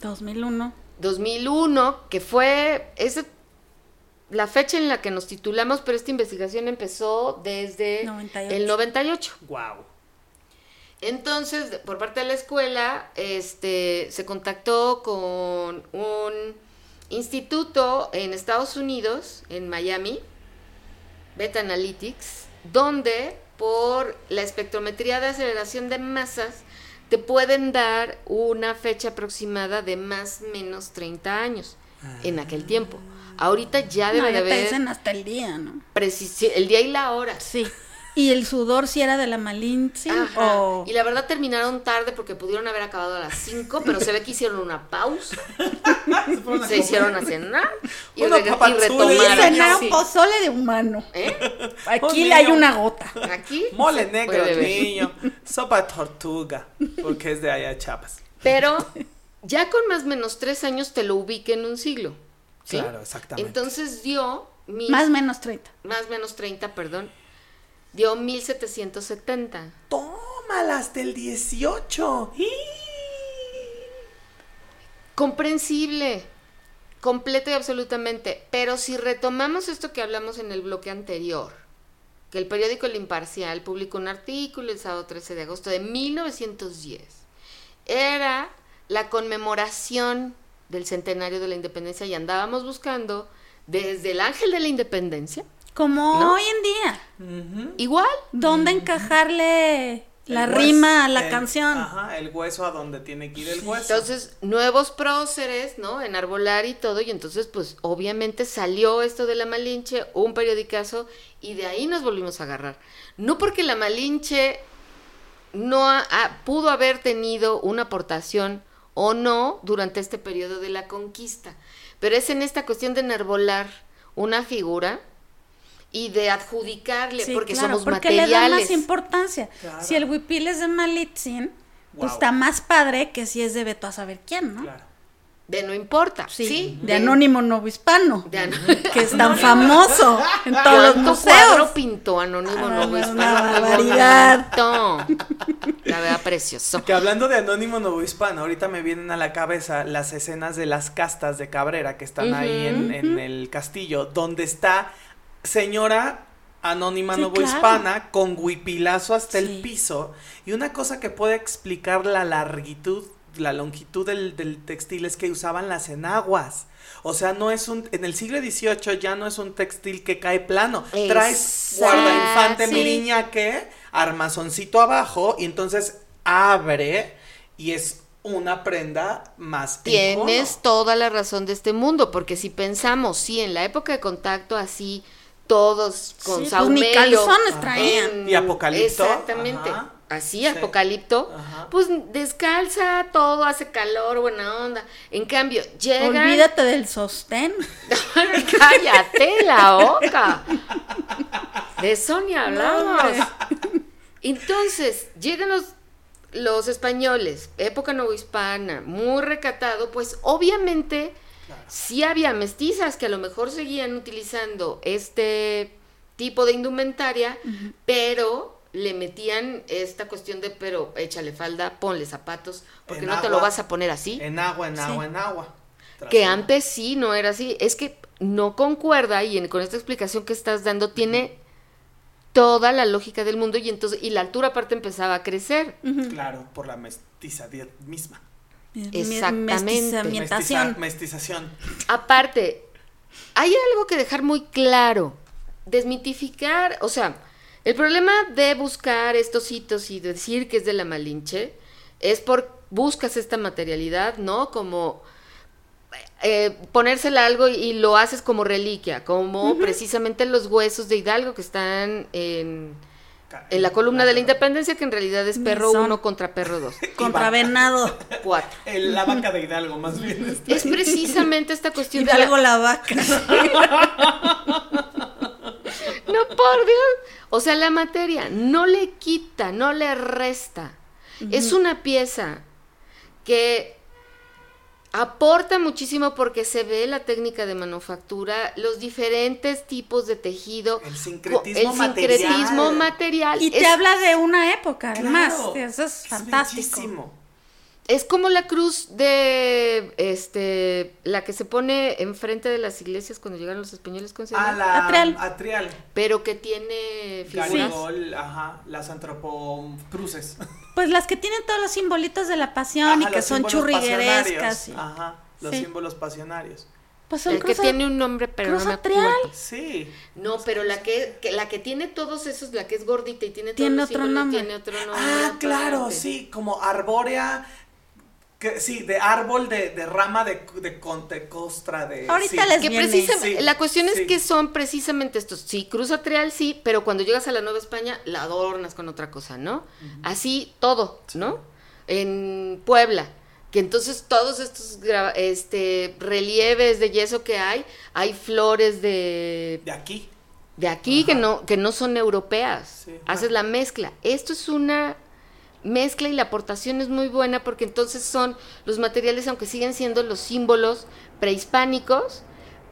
2001. 2001, que fue ese, la fecha en la que nos titulamos, pero esta investigación empezó desde 98. el 98. Wow. Entonces, por parte de la escuela, este, se contactó con un instituto en Estados Unidos, en Miami, Beta Analytics, donde por la espectrometría de aceleración de masas te pueden dar una fecha aproximada de más o menos 30 años en aquel tiempo. Ahorita ya No, debe de te haber dicen hasta el día, ¿no? precisi- el día y la hora. Sí. ¿Y el sudor si era de la Malinche? Ajá. O... Y la verdad terminaron tarde porque pudieron haber acabado a las 5, pero se ve que hicieron una pausa. se hicieron a cenar y, Una y retomaron. cenaron Sí. pozole de humano. ¿Eh? Aquí le hay una gota. Aquí Mole negro, niño. Sopa de tortuga, porque es de allá de Chiapas. Pero ya con más o menos tres años te lo ubique en un siglo. ¿Sí? Claro, exactamente. Entonces dio mil, Más menos 30. más menos 30, perdón. Dio 1770. Tómalas del 18. ¡Y! Comprensible, completo y absolutamente. Pero si retomamos esto que hablamos en el bloque anterior, que el periódico El Imparcial publicó un artículo el sábado 13 de agosto de 1910, era la conmemoración del centenario de la independencia y andábamos buscando desde el ángel de la independencia, Como ¿No? hoy en día. Igual, ¿Dónde encajarle la El rima a la el- canción? Ajá, el hueso a donde tiene que ir el hueso. Entonces, nuevos próceres, ¿no? Enarbolar y todo, y entonces, pues, obviamente salió esto de la Malinche, un periodicazo, y de ahí nos volvimos a agarrar. No porque la Malinche no ha- ha- pudo haber tenido una aportación o no durante este periodo de la conquista, pero es en esta cuestión de enarbolar una figura y de adjudicarle, Sí, porque claro, somos porque le da materiales. más importancia. Claro. Si el huipil es de Malitzin, pues está más padre que si es de Beto a saber quién, ¿no? Claro. De no importa, Sí, sí, de Anónimo Novo Hispano, de an- que es tan famoso en todos los ¿Cuánto museos. cuadro pintó Anónimo Ah, una Hispano? Barbaridad. La verdad, precioso. Que hablando de Anónimo Nuevo Hispano, ahorita me vienen a la cabeza las escenas de las castas de Cabrera que están ahí en, en el castillo, donde está señora Anónima Sí, Nuevo claro. Hispana con huipilazo hasta Sí. el piso. Y una cosa que puede explicar la largitud, la longitud del, del textil es que usaban las enaguas. O sea, no es un, en el siglo XVIII ya no es un textil que cae plano. Traes Exacto. guardainfante Sí. miriñaque, armazoncito abajo, y entonces abre y es una prenda más en Tienes toda la razón de este mundo, porque si pensamos, sí, en la época de contacto así, todos con Sí, pues calzones Ajá. traían. Y apocalipto. Exactamente. Ajá. Así, Sí. apocalipto. Ajá. Pues descalza, todo hace calor, buena onda. En cambio, llegan. Olvídate del sostén. Cállate la boca. De eso ni hablamos. Entonces, llegan los, los españoles, época novohispana, muy recatado, pues obviamente sí había mestizas que a lo mejor seguían utilizando este tipo de indumentaria, pero le metían esta cuestión de, pero échale falda, ponle zapatos, porque En no te lo vas a poner así. En agua, en Sí. agua, en agua. Que antes sí no era así. Es que no concuerda y en- con esta explicación que estás dando tiene toda la lógica del mundo y entonces y la altura aparte empezaba a crecer. Claro, por la mestizadez misma. Exactamente. Mestiza- mestización. Aparte, hay algo que dejar muy claro. Desmitificar, o sea, el problema de buscar estos hitos y decir que es de la Malinche es por buscas esta materialidad, ¿no? Como eh, ponérsela algo y lo haces como reliquia, como precisamente los huesos de Hidalgo que están en, en la columna de la independencia, que en realidad es perro. 1 contra perro 2. Contra venado. 4. El- la vaca de Hidalgo, más bien. Es precisamente esta cuestión de la- Hidalgo la vaca. No, por Dios. O sea, la materia no le quita, no le resta. Es una pieza que aporta muchísimo porque se ve la técnica de manufactura, los diferentes tipos de tejido, El sincretismo el sincretismo material. Y te habla de una época, además. Claro, Eso es fantástico. bellísimo. Es como la cruz de este la que se pone enfrente de las iglesias cuando llegan los españoles con Ah, la Atrial. atrial. pero que tiene figuras. Ajá, las antropocruces. Pues las que tienen todos los simbolitos de la pasión Ajá, y que son churriguerescas. y- Ajá, los Sí. símbolos pasionarios. Pues son El que tiene un nombre, pero no me acuerdo. Sí. No, pero la que, que- la que tiene todos esos, la que es gordita y tiene todos Tiene los otro símbolos, nombre. tiene otro nombre. Ah, claro, sí, como arbórea Que, sí, de árbol, de, de rama, de, de conte, costra, de... Ahorita sí. les Que viene. precisamente, Sí, la cuestión sí. es que son precisamente estos. Sí, cruza trial, sí, pero cuando llegas a la Nueva España la adornas con otra cosa, ¿no? Así todo, ¿no? En Puebla, que entonces todos estos este, relieves de yeso que hay, hay flores de, De aquí. de aquí que no, que no son europeas. Sí, Haces ajá. la mezcla. Esto es una mezcla y la aportación es muy buena porque entonces son los materiales, aunque siguen siendo los símbolos prehispánicos,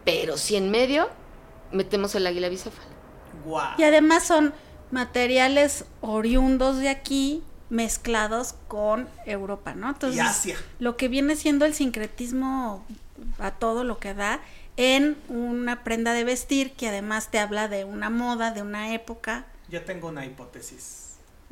pero si en medio metemos el águila bicéfala. Guau. Y además son materiales oriundos de aquí mezclados con Europa, ¿no? Entonces, Y Asia. lo que viene siendo el sincretismo a todo lo que da en una prenda de vestir que además te habla de una moda, de una época. Yo tengo una hipótesis.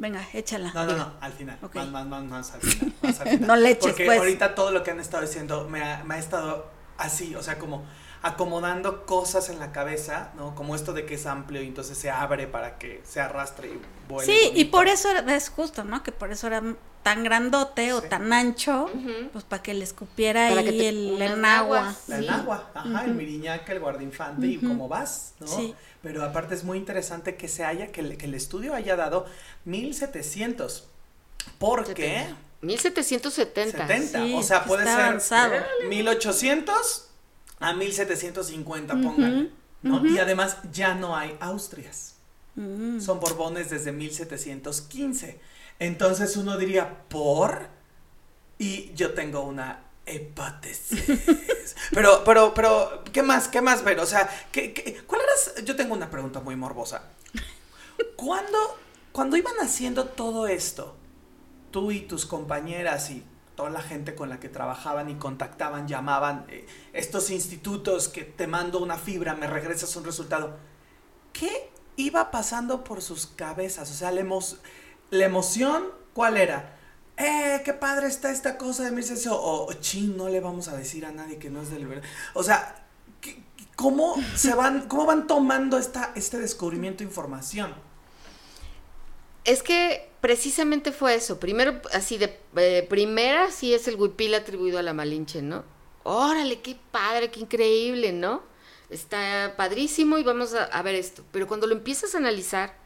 Venga, échala. No, no, no, al final. Más, más, más, más al final. más al final. No le eches, Porque pues. ahorita todo lo que han estado diciendo me ha, me ha estado así, o sea, como acomodando cosas en la cabeza, ¿no? Como esto de que es amplio y entonces se abre para que se arrastre y vuele. Sí, y por eso es justo, ¿no? Que por eso era tan grandote o tan ancho, pues para que le escupiera Para ahí que te- el enagua. La Sí. enagua, ajá, el miriñaca, el guardainfante y Ujú. cómo vas, ¿no? Sí. Pero aparte es muy interesante que se haya, que, el- que el estudio haya dado 1700. Porque 1770. 70, Sí, o sea, puede está ser avanzado. 1800 a 1750, Ujú, póngale, ¿no? ujú. Y además ya no hay Austrias. Mm. Son Borbones desde 1715. Entonces uno diría, ¿por? Y yo tengo una hipótesis. pero, pero, pero, ¿qué más? ¿Qué más ver? O sea, ¿qué, qué- cuál? Yo tengo una pregunta muy morbosa. ¿Cuándo, cuando iban haciendo todo esto, tú y tus compañeras y toda la gente con la que trabajaban y contactaban, llamaban, eh, estos institutos que te mando una fibra, me regresas un resultado, ¿qué iba pasando por sus cabezas? O sea, la, emo- la emoción, ¿cuál era? ¡Eh, qué padre está esta cosa de mi sexo! O, o, chin, no le vamos a decir a nadie que no es del verdad. O sea, ¿qué- ¿cómo se van, cómo van tomando esta, este descubrimiento de información? Es que precisamente fue eso. Primero, así de eh, primera, sí es el huipil atribuido a la Malinche, ¿no? Órale, qué padre, qué increíble, ¿no? Está padrísimo y vamos a, a ver esto. Pero cuando lo empiezas a analizar,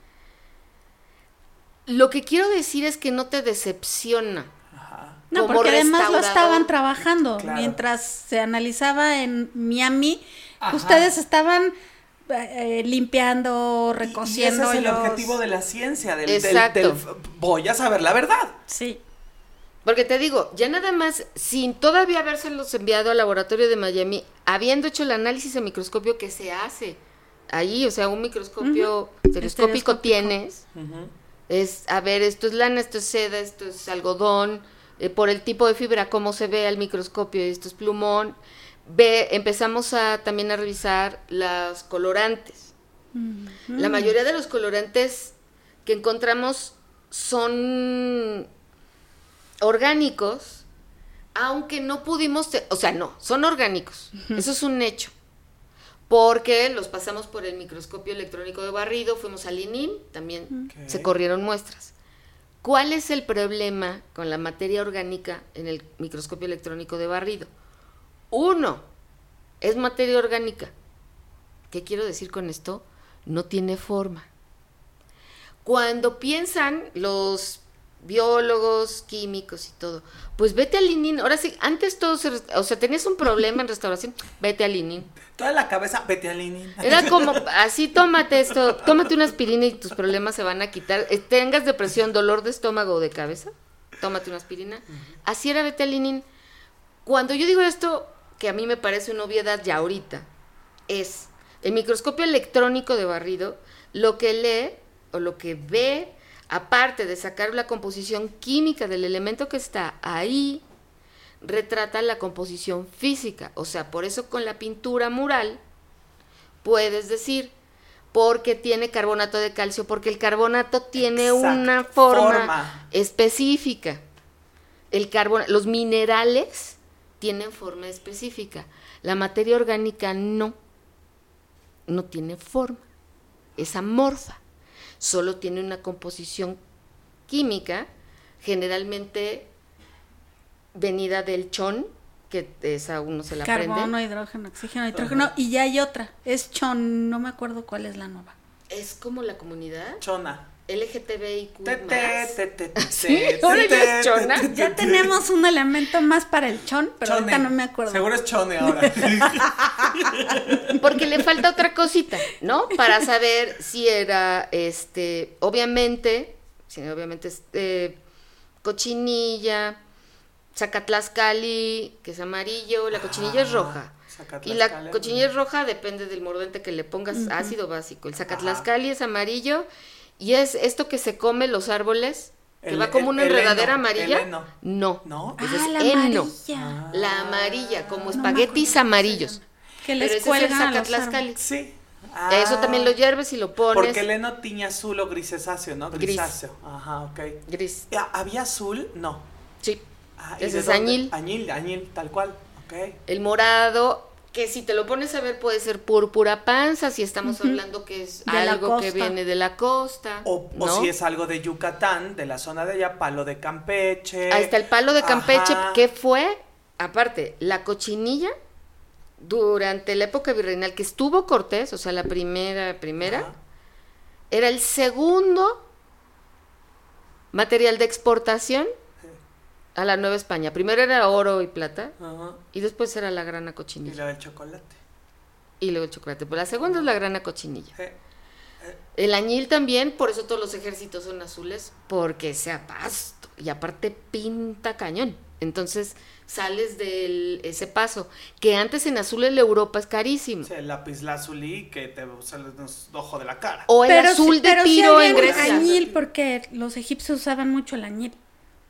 lo que quiero decir es que no te decepciona. Ajá. No, porque además lo estaban trabajando. Claro. Mientras se analizaba en Miami, Ajá. ustedes estaban eh, limpiando, recociendo. Y ese es el los- objetivo de la ciencia, del, del- Exacto. del- voy a saber la verdad. Sí. Porque te digo, ya nada más, sin todavía habérselos enviado al laboratorio de Miami, habiendo hecho el análisis a microscopio que se hace ahí, o sea, un microscopio Estereoscópico. tienes, es, a ver, esto es lana, esto es seda, esto es algodón, eh, por el tipo de fibra, cómo se ve al microscopio, esto es plumón. Ve, empezamos a también a revisar los colorantes. La mayoría de los colorantes que encontramos son orgánicos, aunque no pudimos, o sea, no, son orgánicos. Eso es un hecho. Porque los pasamos por el microscopio electrónico de barrido, fuimos al ININ, también Ok. se corrieron muestras. ¿Cuál es el problema con la materia orgánica en el microscopio electrónico de barrido? Uno, es materia orgánica. ¿Qué quiero decir con esto? No tiene forma. Cuando piensan los biólogos, químicos y todo, pues vete al ININ. Ahora sí, antes todo se, o sea, tenías un problema en restauración, vete al ININ. Toda la cabeza, vete al Lenin. Era como, así tómate esto, tómate una aspirina y tus problemas se van a quitar. Eh, Tengas depresión, dolor de estómago o de cabeza, tómate una aspirina. Así era vete al ININ. Cuando yo digo esto, que a mí me parece una obviedad ya ahorita, es el microscopio electrónico de barrido, lo que lee o lo que ve, aparte de sacar la composición química del elemento que está ahí, retrata la composición física. O sea, por eso con la pintura mural puedes decir, porque tiene carbonato de calcio, porque el carbonato tiene Exacto, una forma, forma. específica. El carbon los minerales tienen forma específica. La materia orgánica no. No tiene forma. Es amorfa. Solo tiene una composición química, generalmente venida del chon, que esa uno se la aprende. Carbono, hidrógeno, oxígeno, nitrógeno. Y ya hay otra. Es chon, no me acuerdo cuál es la nueva. Es como la comunidad Chona. LGTBIQ+. Sí, ahora chona. Ya te. tenemos un elemento más para el chon, pero Chone. ahorita no me acuerdo. Seguro es chone ahora. Porque le falta otra cosita, ¿no? Para saber si era, este, obviamente, si obviamente, este, cochinilla, Zacatlascali, que es amarillo, la cochinilla es Ah, roja. Y la cochinilla es roja, depende del mordente que le pongas, ácido básico. El Zacatlascali es amarillo y es esto que se come los árboles, que El- va como el- una el enredadera amarilla. No, ¿No? Ah, es la heno. amarilla. La amarilla, como No espaguetis amarillos. Que Pero les ese es el cuelgan a los Zacatlascali. árboles. Sí. Eso también lo Ah, hierves y lo pones. Porque el heno tiñe azul o grisesáceo, ¿no? Gris. Grisáceo. Ajá, ok. Gris. Ah, ¿Había azul? No. Sí. Ah, ¿y Ese de es dónde? añil. Añil, añil, tal cual. Ok. El morado, que si te lo pones a ver puede ser púrpura panza, si estamos hablando que es De algo que viene de la costa. O, si es algo de Yucatán, de la zona de allá, palo de Campeche. Ahí está el palo de Campeche, Ajá. que fue, aparte, la cochinilla durante la época virreinal que estuvo Cortés, o sea, la primera, primera, Ajá. era el segundo material de exportación a la Nueva España. Primero era oro y plata Ajá. y después era la grana Y cochinilla. la del chocolate. Y luego el chocolate. Pero la segunda es la grana cochinilla. El añil también, por eso todos los ejércitos son azules, porque sea pasto. Y aparte pinta cañón. Entonces sales de ese paso, que antes en azul en la Europa es carísimo. Sí, el lápiz lazuli que te sale un ojo de la cara. O el Pero azul sí- de tiro había en Grecia. añil porque los egipcios usaban mucho el añil.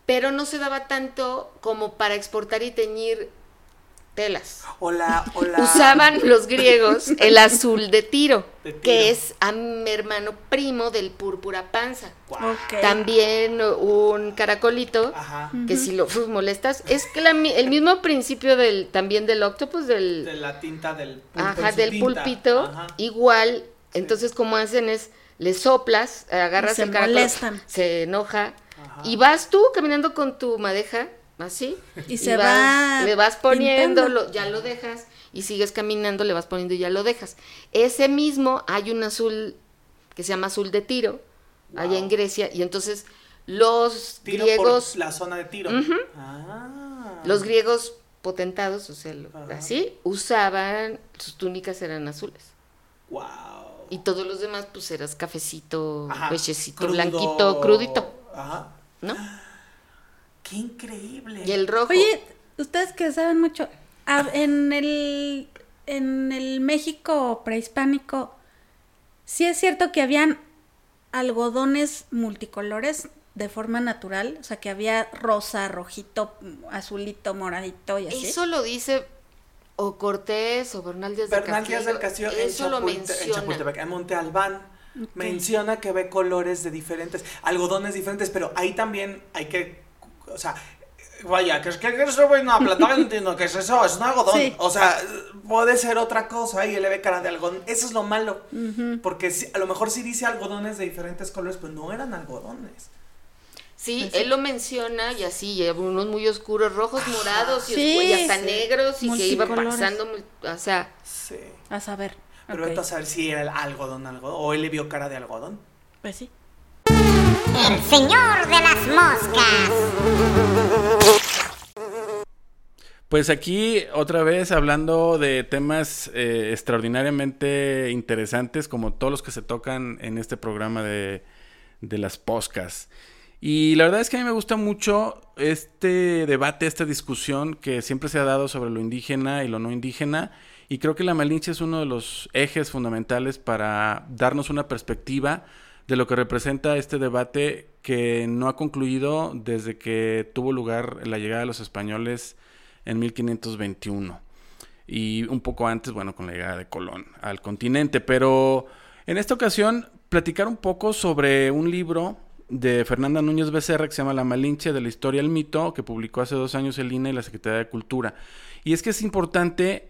Pero no se daba tanto como para exportar y teñir telas. O la, o la- Usaban los griegos el azul de tiro, De tiro. que es am- hermano primo del púrpura panza. También un caracolito Ajá. que si lo uf, molestas es que la mi- el mismo principio del también del octopus del De la tinta del pulpo. ajá del tinta. pulpito Ajá. igual entonces como hacen es le soplas agarras se el caracol molestan. se enoja Ajá. y vas tú caminando con tu madeja así Y se vas- va le vas poniendo pintando. lo- ya lo dejas y sigues caminando le vas poniendo y ya lo dejas ese mismo hay un azul que se llama azul de tiro allá en Grecia y entonces los Tiro griegos por la zona de tiro. Ah. los griegos potentados, o sea, Ajá. así, usaban, sus túnicas eran azules. Wow. Y todos los demás, pues eras cafecito, Ajá. pechecito, Crudo. blanquito, crudito, Ajá. ¿no? Qué increíble. Y el rojo. Oye, ustedes que saben mucho, a- en el en el México prehispánico, sí es cierto que habían algodones multicolores de forma natural, o sea que había rosa, rojito, azulito, moradito y así. Eso lo dice o Cortés o Bernal Díaz del Bernal Díaz del Castillo. Castillo en, Eso lo Chapulte- en menciona. Chapultepec, en Monte Albán. Menciona que ve colores de diferentes, algodones diferentes, pero ahí también hay que, o sea, vaya, que es que eso es una plata, no entiendo qué es eso, es un algodón. Sí. O sea, puede ser otra cosa y le ve cara de algodón. Eso es lo malo, porque sí- a lo mejor sí dice algodones de diferentes colores, pero no eran algodones. Sí, Pues él lo menciona y así, y unos muy oscuros, rojos, morados y, Sí, hasta sí. negros y que iba pasando, o sea, Sí. A saber. Pero ok. vete a saber si era el algodón, algodón, o él le vio cara de algodón. Pues sí. El señor de las moscas. Pues aquí otra vez hablando de temas eh, extraordinariamente interesantes como todos los que se tocan en este programa de, de las poscas. Y la verdad es que a mí me gusta mucho este debate, esta discusión que siempre se ha dado sobre lo indígena y lo no indígena. Y creo que la Malinche es uno de los ejes fundamentales para darnos una perspectiva de lo que representa este debate que no ha concluido desde que tuvo lugar la llegada de los españoles en 1521 y un poco antes, bueno, con la llegada de Colón al continente. Pero en esta ocasión, platicar un poco sobre un libro de Fernanda Núñez Becerra que se llama La Malinche de la Historia al Mito, que publicó hace dos años el INE y la Secretaría de Cultura. Y es que es importante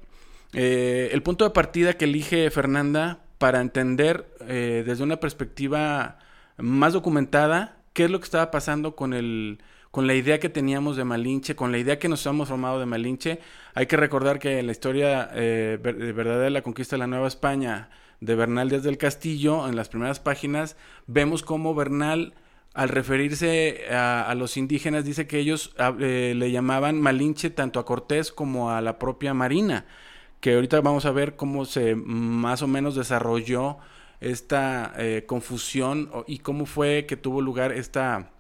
eh, el punto de partida que elige Fernanda para entender eh, desde una perspectiva más documentada qué es lo que estaba pasando con el con la idea que teníamos de Malinche, con la idea que nos hemos formado de Malinche. Hay que recordar que en la historia eh, verdadera de la conquista de la Nueva España de Bernal desde el Castillo, en las primeras páginas, vemos cómo Bernal, al referirse a, los indígenas, dice que ellos ah, eh, le llamaban Malinche tanto a Cortés como a la propia Marina, que ahorita vamos a ver cómo se más o menos desarrolló esta eh, confusión y cómo fue que tuvo lugar esta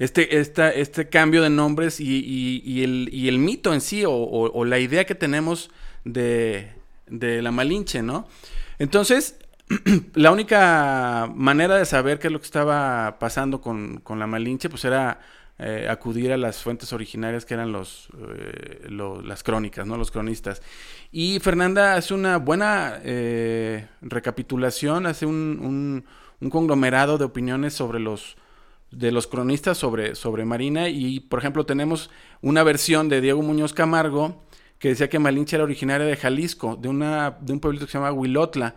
este, este cambio de nombres y, el, y el, mito en sí o, la idea que tenemos de, de, la Malinche, ¿no? Entonces, la única manera de saber qué es lo que estaba pasando con, con la Malinche, pues era eh, acudir a las fuentes originarias que eran los, eh, las crónicas, ¿no? Los cronistas. Y Fernanda hace una buena eh, recapitulación, hace un, un, un, conglomerado de opiniones sobre los de los cronistas sobre, sobre Marina y por ejemplo tenemos una versión de Diego Muñoz Camargo que decía que Malinche era originaria de Jalisco, de, una, de un pueblito que se llama Huilotla,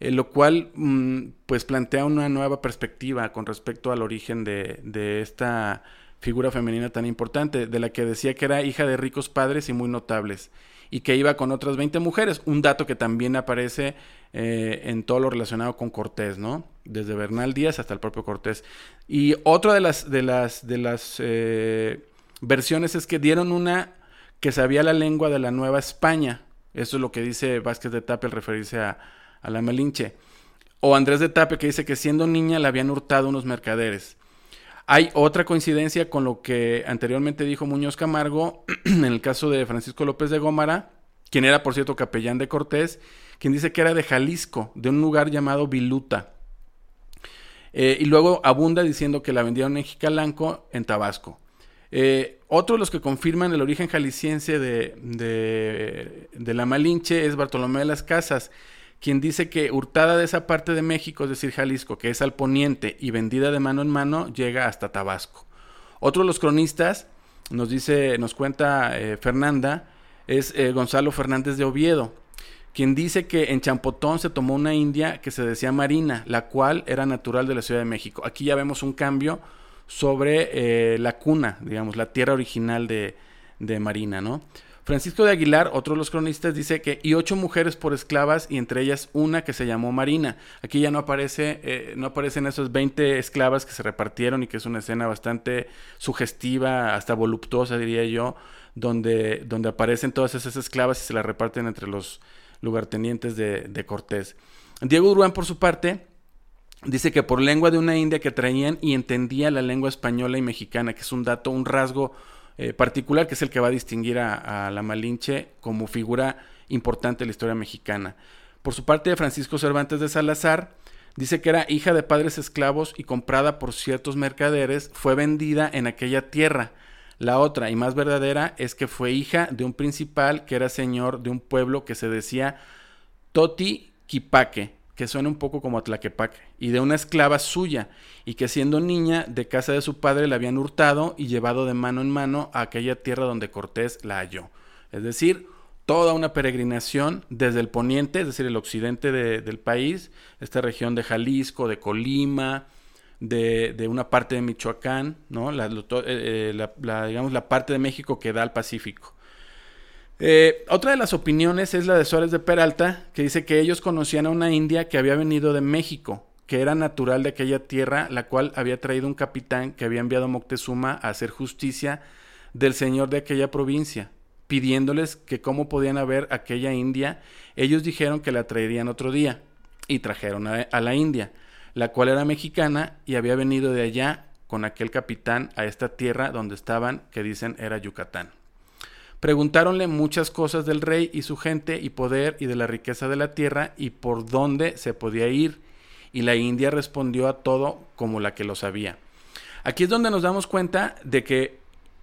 eh, lo cual mm, pues plantea una nueva perspectiva con respecto al origen de, de esta figura femenina tan importante, de la que decía que era hija de ricos padres y muy notables y que iba con otras 20 mujeres, un dato que también aparece eh, en todo lo relacionado con Cortés, ¿no? Desde Bernal Díaz hasta el propio Cortés. Y otra de las, de las, de las eh, versiones es que dieron una que sabía la lengua de la Nueva España. Eso es lo que dice Vázquez de Tape al referirse a, a la Malinche. O Andrés de Tape que dice que siendo niña le habían hurtado unos mercaderes. Hay otra coincidencia con lo que anteriormente dijo Muñoz Camargo en el caso de Francisco López de Gómara, quien era, por cierto, capellán de Cortés, quien dice que era de Jalisco, de un lugar llamado Viluta. Eh, y luego abunda diciendo que la vendieron en Jicalanco, en Tabasco. Eh, otro de los que confirman el origen jalisciense de, de la Malinche es Bartolomé de las Casas, quien dice que hurtada de esa parte de México, es decir, Jalisco, que es al poniente y vendida de mano en mano, llega hasta Tabasco. Otro de los cronistas, nos dice, nos cuenta eh, Fernanda, es eh, Gonzalo Fernández de Oviedo, quien dice que en Champotón se tomó una india que se decía Marina, la cual era natural de la Ciudad de México. Aquí ya vemos un cambio sobre eh, la cuna, digamos, la tierra original de, de Marina, ¿no? Francisco de Aguilar, otro de los cronistas, dice que y ocho mujeres por esclavas y entre ellas una que se llamó Marina. Aquí ya no aparece, eh, no aparecen esos 20 esclavas que se repartieron y que es una escena bastante sugestiva, hasta voluptuosa diría yo, donde, donde aparecen todas esas esclavas y se las reparten entre los lugartenientes de, Cortés. Diego Uruán, por su parte, Dice que por lengua de una india que traían y entendía la lengua española y mexicana, que es un dato, un rasgo eh, particular, que es el que va a distinguir a, la Malinche como figura importante de la historia mexicana. Por su parte, Francisco Cervantes de Salazar dice que era hija de padres esclavos y comprada por ciertos mercaderes, fue vendida en aquella tierra. La otra y más verdadera es que fue hija de un principal que era señor de un pueblo que se decía Toti Quipaque, que suena un poco como Tlaquepaque, y de una esclava suya, y que siendo niña de casa de su padre la habían hurtado y llevado de mano en mano a aquella tierra donde Cortés la halló. Es decir, toda una peregrinación desde el poniente, es decir, el occidente del país, esta región de Jalisco, de Colima, de, una parte de Michoacán, ¿no? La, eh, eh, la, digamos, la parte de México que da al Pacífico. Eh, otra de las opiniones es la de Suárez de Peralta, que dice que ellos conocían a una india que había venido de México, que era natural de aquella tierra, la cual había traído un capitán que había enviado Moctezuma a hacer justicia del señor de aquella provincia, pidiéndoles que cómo podían haber aquella india. Ellos dijeron que la traerían otro día, y trajeron a la india, la cual era mexicana y había venido de allá con aquel capitán a esta tierra donde estaban, que dicen era Yucatán. Preguntáronle muchas cosas del rey y su gente y poder y de la riqueza de la tierra y por dónde se podía ir. Y la India respondió a todo como la que lo sabía. Aquí es donde nos damos cuenta de que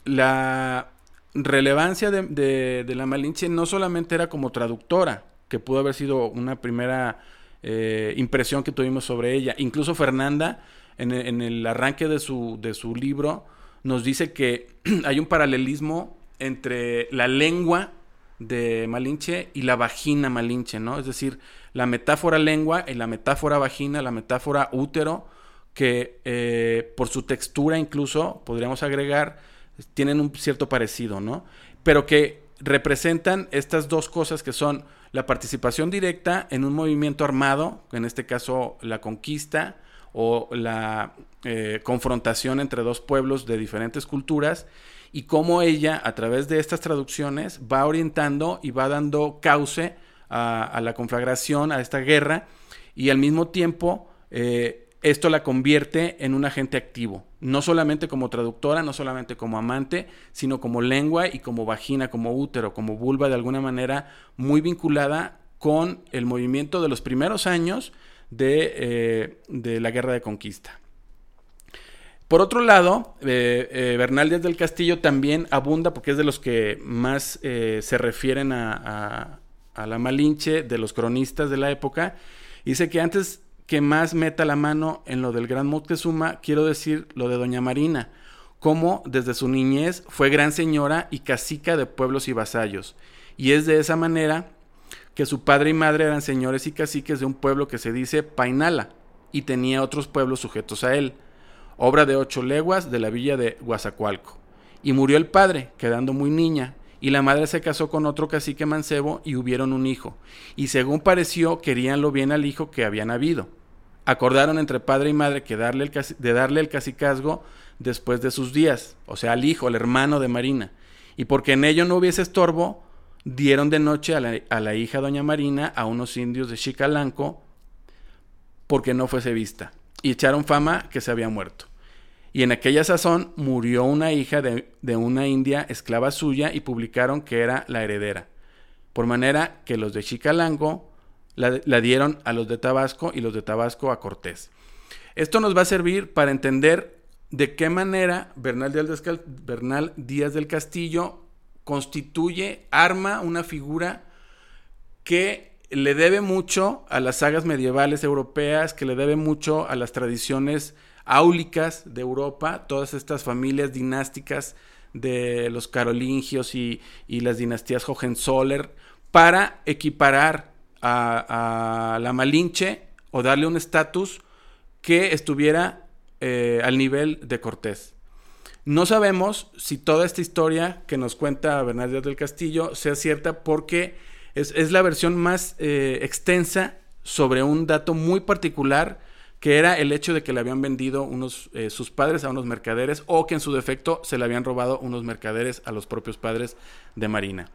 la relevancia de, la Malinche no solamente era como traductora, que pudo haber sido una primera eh, impresión que tuvimos sobre ella. Incluso Fernanda, en en el arranque de su, de su libro, nos dice que hay un paralelismo entre la lengua de Malinche y la vagina Malinche, ¿no? Es decir, la metáfora lengua y la metáfora vagina, la metáfora útero, que eh, por su textura incluso, podríamos agregar, tienen un cierto parecido, ¿no? Pero que representan estas dos cosas que son la participación directa en un movimiento armado, en este caso la conquista o la eh, confrontación entre dos pueblos de diferentes culturas, y cómo ella, a través de estas traducciones, va orientando y va dando cauce a, la conflagración, a esta guerra, y al mismo tiempo eh, esto la convierte en un agente activo, no solamente como traductora, no solamente como amante, sino como lengua y como vagina, como útero, como vulva, de alguna manera muy vinculada con el movimiento de los primeros años de, eh, de la guerra de conquista. Por otro lado, eh, eh, Bernal Díaz del Castillo también abunda, porque es de los que más eh, se refieren a, la Malinche, de los cronistas de la época. Dice que antes que más meta la mano en lo del gran Moctezuma, quiero decir lo de Doña Marina, como desde su niñez fue gran señora y cacica de pueblos y vasallos. Y es de esa manera que su padre y madre eran señores y caciques de un pueblo que se dice Painala, y tenía otros pueblos sujetos a él obra de ocho leguas de la villa de Guazacualco. Y murió el padre, quedando muy niña, y la madre se casó con otro cacique mancebo y hubieron un hijo, y según pareció querían lo bien al hijo que habían habido. Acordaron entre padre y madre que darle el de darle el cacicazgo después de sus días, o sea, al hijo, al hermano de Marina, y porque en ello no hubiese estorbo, dieron de noche a la, a la hija doña Marina a unos indios de Chicalanco porque no fuese vista y echaron fama que se había muerto. Y en aquella sazón murió una hija de, una india esclava suya y publicaron que era la heredera. Por manera que los de Chicalango la, dieron a los de Tabasco y los de Tabasco a Cortés. Esto nos va a servir para entender de qué manera Bernal Díaz, Bernal Díaz del Castillo constituye, arma una figura que le debe mucho a las sagas medievales europeas, que le debe mucho a las tradiciones áulicas de Europa, todas estas familias dinásticas de los carolingios y, las dinastías Hohenzoller, para equiparar a, la Malinche o darle un estatus que estuviera eh, al nivel de Cortés. No sabemos si toda esta historia que nos cuenta Bernardo del Castillo sea cierta porque es, la versión más eh, extensa sobre un dato muy particular que era el hecho de que le habían vendido unos, eh, sus padres a unos mercaderes o que en su defecto se le habían robado unos mercaderes a los propios padres de Marina.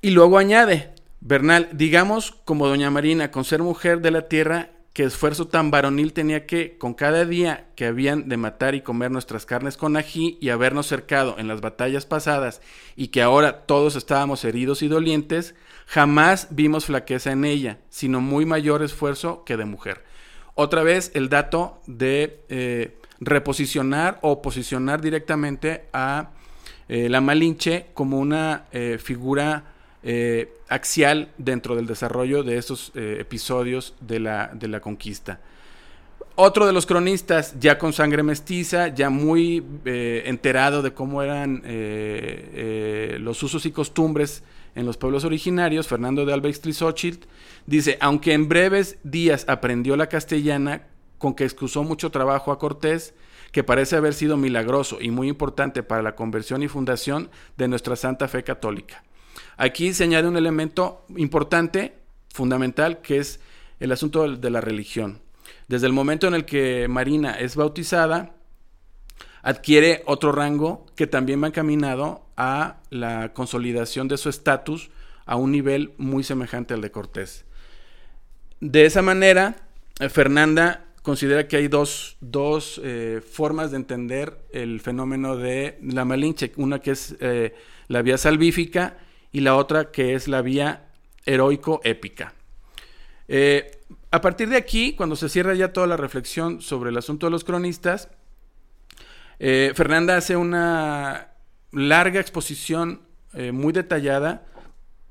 Y luego añade, Bernal, digamos como doña Marina, con ser mujer de la tierra qué esfuerzo tan varonil tenía que, con cada día que habían de matar y comer nuestras carnes con ají y habernos cercado en las batallas pasadas y que ahora todos estábamos heridos y dolientes, jamás vimos flaqueza en ella, sino muy mayor esfuerzo que de mujer. Otra vez el dato de eh, reposicionar o posicionar directamente a eh, la Malinche como una eh, figura eh, axial dentro del desarrollo de estos eh, episodios de la, de la conquista. Otro de los cronistas, ya con sangre mestiza, ya muy eh, enterado de cómo eran los usos y costumbres en los pueblos originarios, Fernando de Alba dice, aunque en breves días aprendió la castellana, con que excusó mucho trabajo a Cortés, que parece haber sido milagroso y muy importante para la conversión y fundación de nuestra santa fe católica. Aquí se añade un elemento importante, fundamental, que es el asunto de la religión. Desde el momento en el que Marina es bautizada, adquiere otro rango que también va encaminado a la consolidación de su estatus a un nivel muy semejante al de Cortés. De esa manera, eh, Fernanda considera que hay dos, eh, formas de entender el fenómeno de la Malinche, una que es eh, la vía salvífica y la otra que es la vía heroico-épica. Eh, a partir de aquí, cuando se cierra ya toda la reflexión sobre el asunto de los cronistas, eh, Fernanda hace una larga exposición eh, muy detallada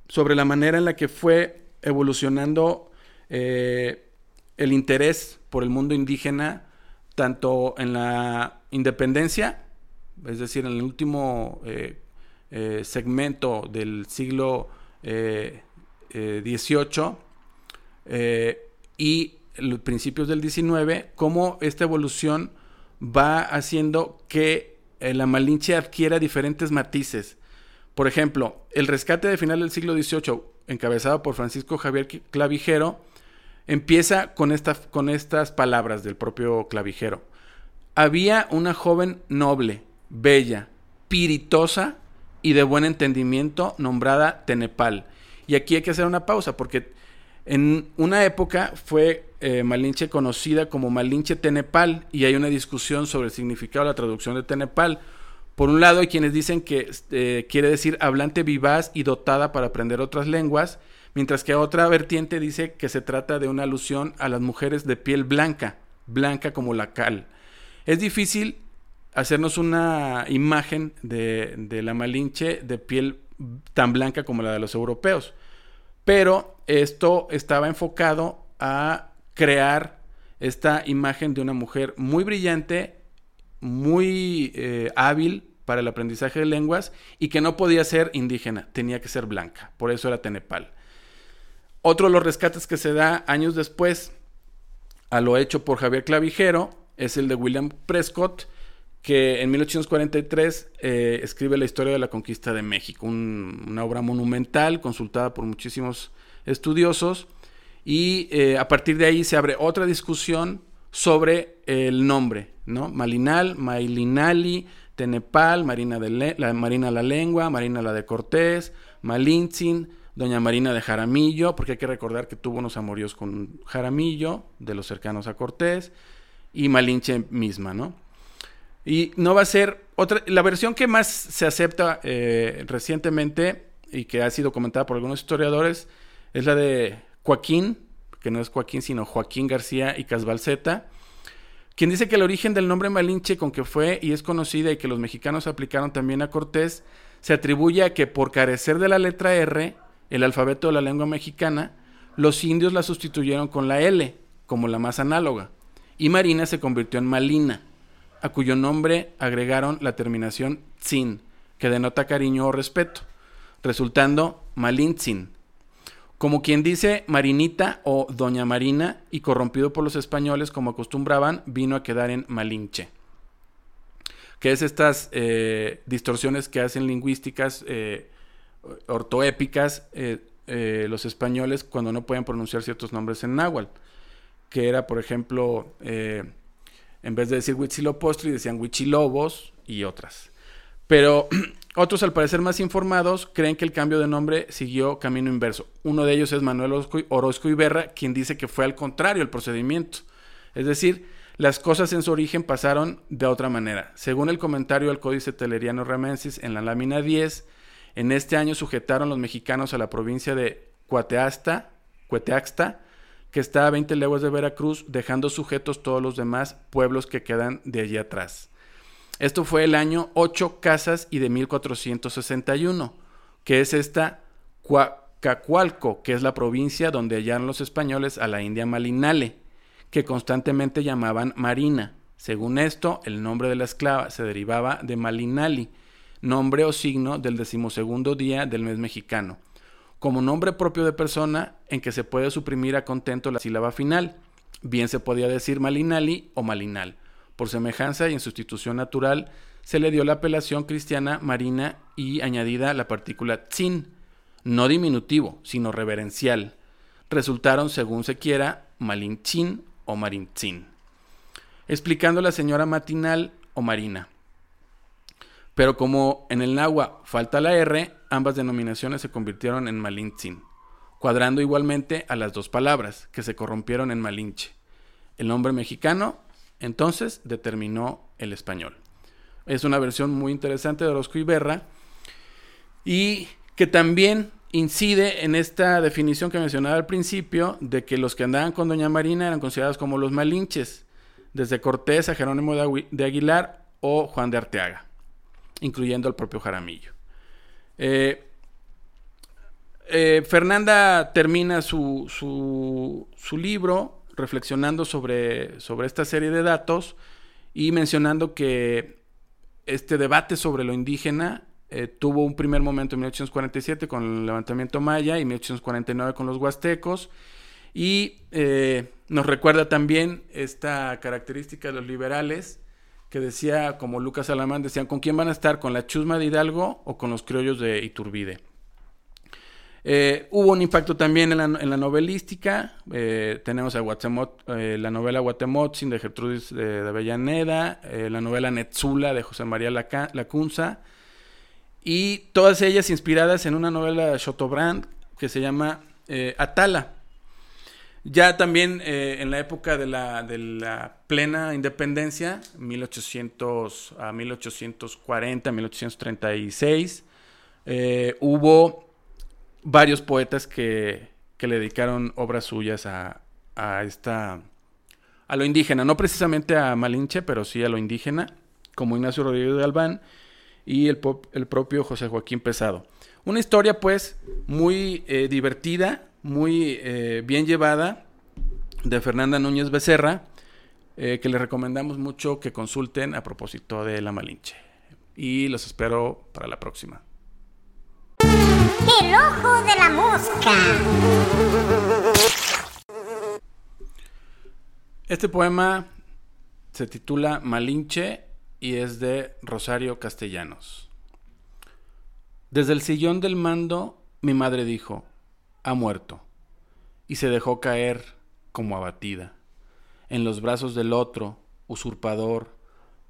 sobre la manera en la que fue evolucionando el interés por el mundo indígena, tanto en la independencia, es decir, en el último segmento del siglo XVIII eh, eh, y los principios del 19, cómo esta evolución va haciendo que eh, la Malinche adquiera diferentes matices. Por ejemplo, el rescate de final del siglo XVIII, encabezado por Francisco Javier Clavijero, empieza con, con estas palabras del propio Clavijero. Había una joven noble, bella, piritosa y de buen entendimiento nombrada Tenepal. Y aquí hay que hacer una pausa porque en una época fue eh, Malinche conocida como Malinche Tenepal y hay una discusión sobre el significado de la traducción de Tenepal. Por un lado hay quienes dicen que eh, quiere decir hablante vivaz y dotada para aprender otras lenguas, mientras que otra vertiente dice que se trata de una alusión a las mujeres de piel blanca, blanca como la cal. Es difícil hacernos una imagen de, de la Malinche de piel tan blanca como la de los europeos. Pero esto estaba enfocado a crear esta imagen de una mujer muy brillante, muy eh, hábil para el aprendizaje de lenguas y que no podía ser indígena, tenía que ser blanca. Por eso era Tenepal. Otro de los rescates que se da años después a lo hecho por Javier Clavijero es el de William Prescott, que en 1843 eh, escribe la historia de la conquista de México, una obra monumental consultada por muchísimos estudiosos y eh, a partir de ahí se abre otra discusión sobre el nombre, ¿no? Malinal, Mailinali, Tenepal, Marina, de la, Marina la Lengua, Marina la de Cortés, Malintzin, Doña Marina de Jaramillo, porque hay que recordar que tuvo unos amoríos con Jaramillo, de los cercanos a Cortés, y Malinche misma, ¿no? Y no va a ser otra. La versión que más se acepta eh, recientemente y que ha sido comentada por algunos historiadores es la de Joaquín, que no es Joaquín, sino Joaquín García y Casbalceta, quien dice que el origen del nombre Malinche con que fue y es conocida y que los mexicanos aplicaron también a Cortés, se atribuye a que por carecer de la letra R, el alfabeto de la lengua mexicana, los indios la sustituyeron con la L, como la más análoga, y Marina se convirtió en Malina a cuyo nombre agregaron la terminación Tzin, que denota cariño o respeto, resultando Malintzin. Como quien dice Marinita o Doña Marina, y corrompido por los españoles como acostumbraban, vino a quedar en Malinche. Que es estas eh, distorsiones que hacen lingüísticas eh, ortoépicas eh, los españoles cuando no pueden pronunciar ciertos nombres en náhuatl. Que era, por ejemplo, en vez de decir Huitzilopochtli, decían Huichilobos y otras. Pero otros, al parecer más informados, creen que el cambio de nombre siguió camino inverso. Uno de ellos es Manuel Orozco Iberra, quien dice que fue al contrario el procedimiento. Es decir, las cosas en su origen pasaron de otra manera. Según el comentario del Códice Teleriano Ramensis en la lámina 10, en este año sujetaron los mexicanos a la provincia de Cuateasta, Cueteaxta, que está a 20 leguas de Veracruz, dejando sujetos todos los demás pueblos que quedan de allí atrás. Esto fue el año 8 casas y de 1461, que es esta Cacualco, que es la provincia donde hallaron los españoles a la India Malinale, que constantemente llamaban Marina. Según esto, el nombre de la esclava se derivaba de Malinali, nombre o signo del decimosegundo día del mes mexicano como nombre propio de persona en que se puede suprimir a contento la sílaba final. Bien se podía decir malinali o malinal. Por semejanza y en sustitución natural se le dio la apelación cristiana marina y añadida la partícula tzin, no diminutivo, sino reverencial. Resultaron, según se quiera, malinchin o marintzin. Explicando la señora matinal o marina. Pero como en el náhuatl falta la R, ambas denominaciones se convirtieron en Malintzin, cuadrando igualmente a las dos palabras, que se corrompieron en Malinche. El nombre mexicano, entonces, determinó el español. Es una versión muy interesante de Orozco Iberra y que también incide en esta definición que mencionaba al principio de que los que andaban con Doña Marina eran considerados como los malinches, desde Cortés a Jerónimo de Aguilar o Juan de Arteaga incluyendo al propio Jaramillo. Eh, eh, Fernanda termina su, su, libro reflexionando sobre, sobre esta serie de datos y mencionando que este debate sobre lo indígena eh, tuvo un primer momento en 1847 con el levantamiento maya y 1849 con los huastecos. Y nos recuerda también esta característica de los liberales, que decía, como Lucas Alamán, decían, ¿con quién van a estar? ¿Con la chusma de Hidalgo o con los criollos de Iturbide? Eh, hubo un impacto también en la, novelística. Eh, tenemos eh, la novela Guatemotzin de Gertrudis de, Avellaneda, la novela Netzula de José María Lacunza, y todas ellas inspiradas en una novela de Chateaubriand que se llama Atala. Ya también en la época de la, de la, plena independencia, 1800 a 1840, 1836, hubo varios poetas que, le dedicaron obras suyas a, esta a lo indígena, no precisamente a Malinche, pero sí a lo indígena, como Ignacio Rodríguez de Albán y el, el propio José Joaquín Pesado. Una historia pues muy eh, divertida, muy eh, bien llevada de Fernanda Núñez Becerra, eh, que les recomendamos mucho que consulten a propósito de la Malinche. Y los espero para la próxima. El ojo de la mosca. Este poema se titula Malinche y es de Rosario Castellanos. Desde el sillón del mando mi madre dijo, ha muerto, y se dejó caer como abatida, en los brazos del otro, usurpador,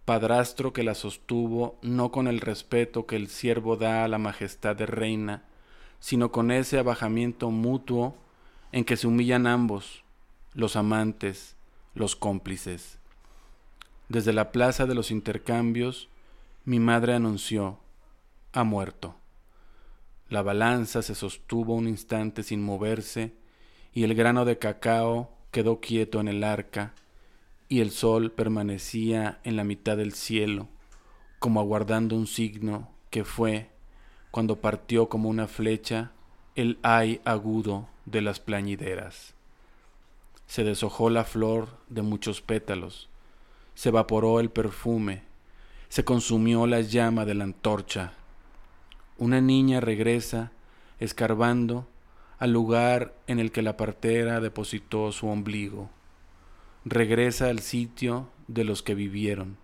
padrastro que la sostuvo no con el respeto que el siervo da a la majestad de reina, sino con ese abajamiento mutuo en que se humillan ambos, los amantes, los cómplices. Desde la plaza de los intercambios, mi madre anunció, ha muerto. La balanza se sostuvo un instante sin moverse, y el grano de cacao quedó quieto en el arca, y el sol permanecía en la mitad del cielo, como aguardando un signo que fue cuando partió como una flecha el ay agudo de las plañideras. Se deshojó la flor de muchos pétalos, se evaporó el perfume, se consumió la llama de la antorcha. Una niña regresa, escarbando, al lugar en el que la partera depositó su ombligo. Regresa al sitio de los que vivieron.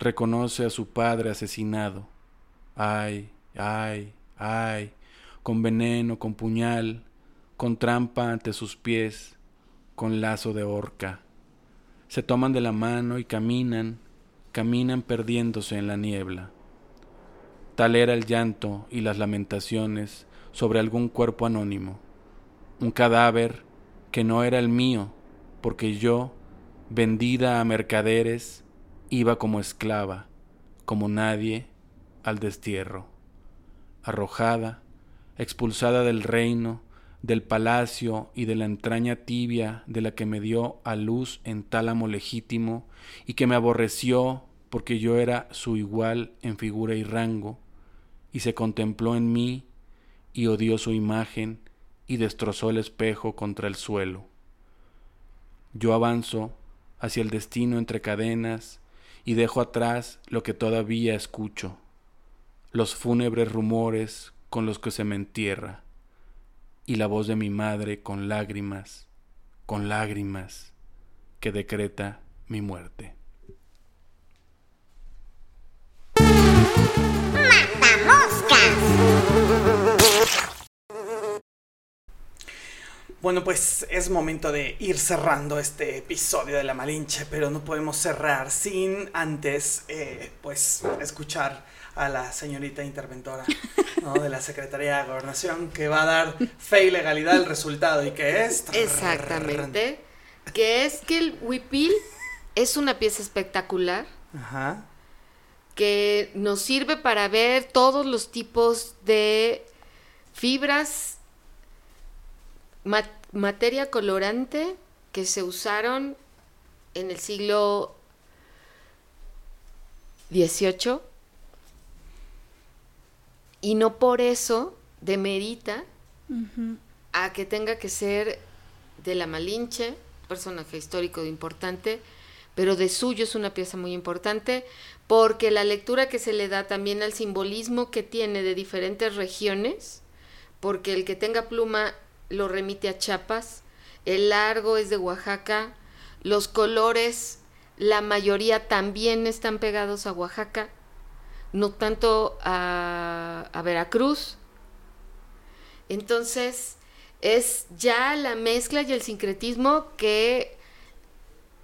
Reconoce a su padre asesinado. Ay, ay, ay, con veneno, con puñal, con trampa ante sus pies, con lazo de horca. Se toman de la mano y caminan, caminan perdiéndose en la niebla. Tal era el llanto y las lamentaciones sobre algún cuerpo anónimo, un cadáver que no era el mío, porque yo, vendida a mercaderes, iba como esclava, como nadie, al destierro arrojada, expulsada del reino, del palacio y de la entraña tibia de la que me dio a luz en tálamo legítimo y que me aborreció porque yo era su igual en figura y rango, y se contempló en mí y odió su imagen y destrozó el espejo contra el suelo. Yo avanzo hacia el destino entre cadenas y dejo atrás lo que todavía escucho los fúnebres rumores con los que se me entierra, y la voz de mi madre con lágrimas, con lágrimas, que decreta mi muerte. Bueno, pues es momento de ir cerrando este episodio de La Malinche, pero no podemos cerrar sin antes, eh, pues, escuchar a la señorita interventora de la Secretaría de Gobernación que va a dar fe y legalidad al resultado y que es... Exactamente. Que es que el huipil es una pieza espectacular. Que nos sirve para ver todos los tipos de fibras, materia colorante que se usaron en el siglo XVIII y no por eso demerita a que tenga que ser de la Malinche, personaje histórico importante, pero de suyo es una pieza muy importante porque la lectura que se le da también al simbolismo que tiene de diferentes regiones, porque el que tenga pluma lo remite a Chiapas, el largo es de Oaxaca, los colores, la mayoría también están pegados a Oaxaca, no tanto a, a Veracruz. Entonces, es ya la mezcla y el sincretismo que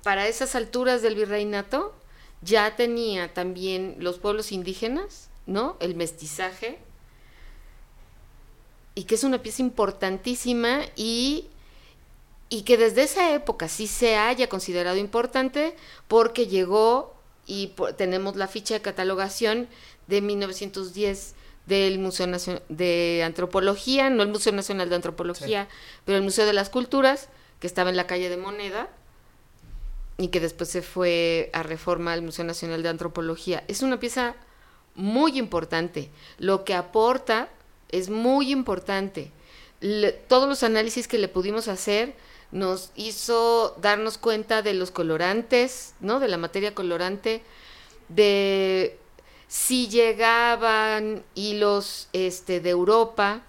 para esas alturas del virreinato ya tenía también los pueblos indígenas, ¿no? El mestizaje. Y que es una pieza importantísima y, y que desde esa época sí se haya considerado importante porque llegó y tenemos la ficha de catalogación de 1910 del Museo Nacional de Antropología, no el Museo Nacional de Antropología, pero el Museo de las Culturas, que estaba en la calle de Moneda, y que después se fue a reforma al Museo Nacional de Antropología. Es una pieza muy importante. Lo que aporta es muy importante. todos los análisis que le pudimos hacer nos hizo darnos cuenta de los colorantes, ¿no? De la materia colorante, de si llegaban hilos este, de Europa,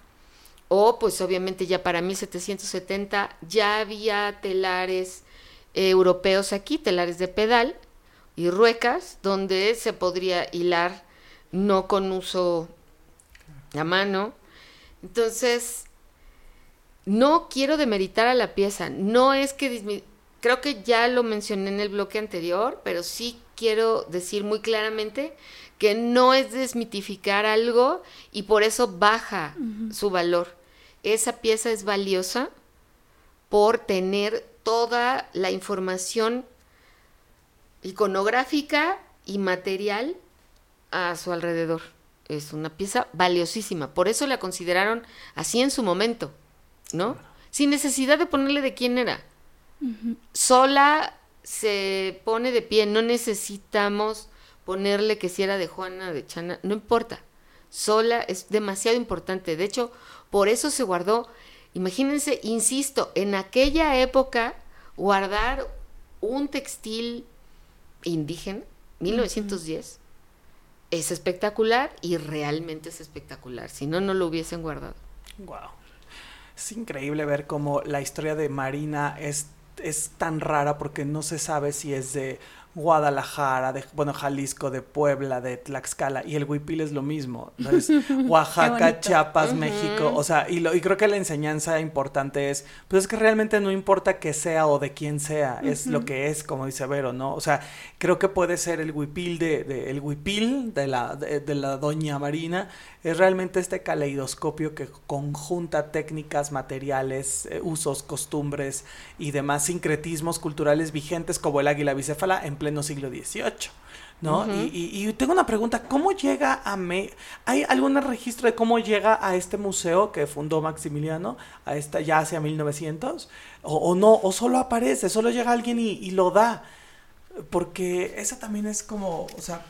o pues obviamente ya para 1770 ya había telares europeos aquí, telares de pedal y ruecas, donde se podría hilar no con uso a mano. Entonces, no quiero demeritar a la pieza, no es que creo que ya lo mencioné en el bloque anterior, pero sí quiero decir muy claramente que no es desmitificar algo y por eso baja su valor. Esa pieza es valiosa por tener toda la información iconográfica y material a su alrededor. Es una pieza valiosísima. Por eso la consideraron así en su momento, ¿no? Sin necesidad de ponerle de quién era. Sola se pone de pie, no necesitamos ponerle que si era de Juana, de Chana, no importa. Sola es demasiado importante. De hecho, por eso se guardó. Imagínense, insisto, en aquella época guardar un textil indígena, 1910, es espectacular y realmente es espectacular. Si no, no lo hubiesen guardado. Wow. Es increíble ver cómo la historia de Marina es, es tan rara porque no se sabe si es de Guadalajara, de, bueno, Jalisco, de Puebla, de Tlaxcala, y el huipil es lo mismo. Oaxaca, Chiapas, México, o sea, y, lo, y creo que la enseñanza importante es, pues es que realmente no importa que sea o de quién sea, es lo que es, como dice Vero, ¿no? O sea, creo que puede ser el huipil de, de el huipil de la, de la doña Marina, es realmente este caleidoscopio que conjunta técnicas, materiales, eh, usos, costumbres y demás sincretismos culturales vigentes como el águila bicéfala en pleno siglo XVIII. ¿No? y, tengo una pregunta, ¿cómo llega a me ¿Hay algún registro de cómo llega a este museo que fundó Maximiliano, a esta ya hacia 1900? O, no, o solo aparece, solo llega alguien y, y lo da. Porque esa también es como, o sea,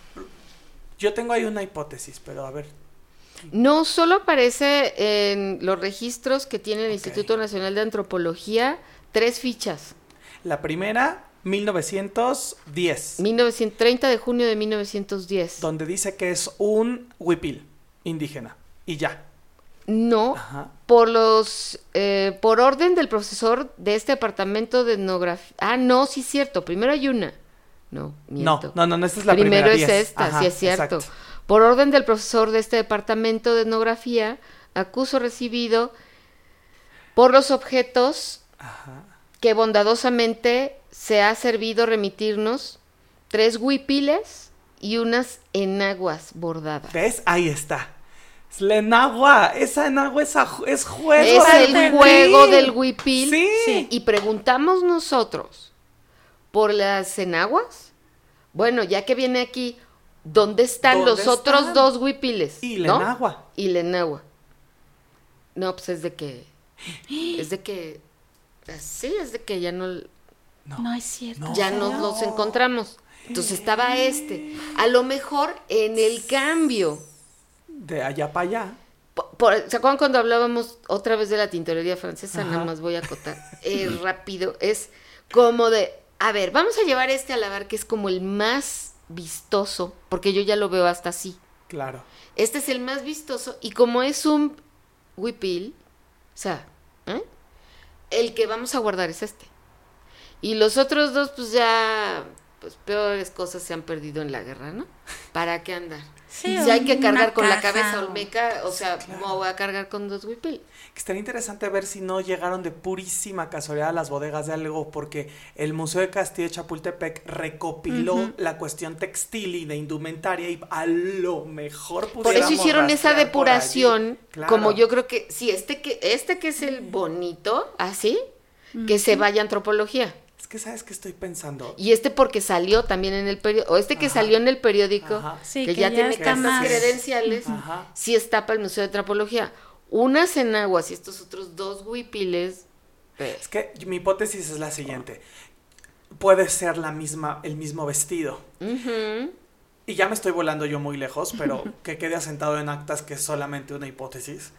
yo tengo ahí una hipótesis, pero a ver, no solo aparece en los registros que tiene el Instituto Nacional de Antropología tres fichas. La primera, 1910. 1930 de junio de 1910. Donde dice que es un huipil indígena. Y ya. No, por los, eh, por orden del profesor de este departamento de etnografía. Ah, no, sí es cierto. Primero hay una. No, miento. No, no, no, esta es la primera. Primero es esta, sí es cierto. Por orden del profesor de este departamento de etnografía, acuso recibido por los objetos que bondadosamente se ha servido remitirnos tres huipiles y unas enaguas bordadas. ¿Ves? Ahí está. Es la enagua, esa enagua es, es juego. Es el juego del huipil. Sí. Y preguntamos nosotros por las enaguas. Bueno, ya que viene aquí, ¿Dónde están los otros dos huipiles? Y Lenagua. Y Lenagua. No, pues es de que. Es de que. Sí, es de que ya no. No, es cierto. Ya nos los encontramos. Entonces estaba este. A lo mejor en el cambio. De allá para allá. ¿Se acuerdan cuando hablábamos otra vez de la tintorería francesa? Nada más voy a acotar. Eh, rápido. Es como de. A ver, vamos a llevar este a lavar, que es como el más vistoso, porque yo ya lo veo hasta así. Claro. Este es el más vistoso y como es un huipil, o sea, ¿eh? el que vamos a guardar es este. Y los otros dos, pues ya, pues peores cosas se han perdido en la guerra, ¿no? ¿Para qué andar? Sí, si hay que cargar con la cabeza o- olmeca, o sea, claro. ¿cómo voy a cargar con dos huipil? Que estaría interesante ver si no llegaron de purísima casualidad a las bodegas de algo, porque el Museo de Castillo de Chapultepec recopiló la cuestión textil y de indumentaria y a lo mejor Por eso hicieron esa depuración, Claro. como yo creo que, sí, este que, este que es el bonito, así, que se vaya a antropología. Que sabes que estoy pensando. Y este porque salió también en el periódico, o este que Ajá. salió en el periódico, Ajá. Sí, que, que ya, ya tiene más- credenciales, Ajá. sí está para el Museo de Antropología. Unas enaguas y estos otros dos huipiles, pues, Es que mi hipótesis es la siguiente. Puede ser la misma, el mismo vestido. Y ya me estoy volando yo muy lejos, pero que quede asentado en actas que es solamente una hipótesis.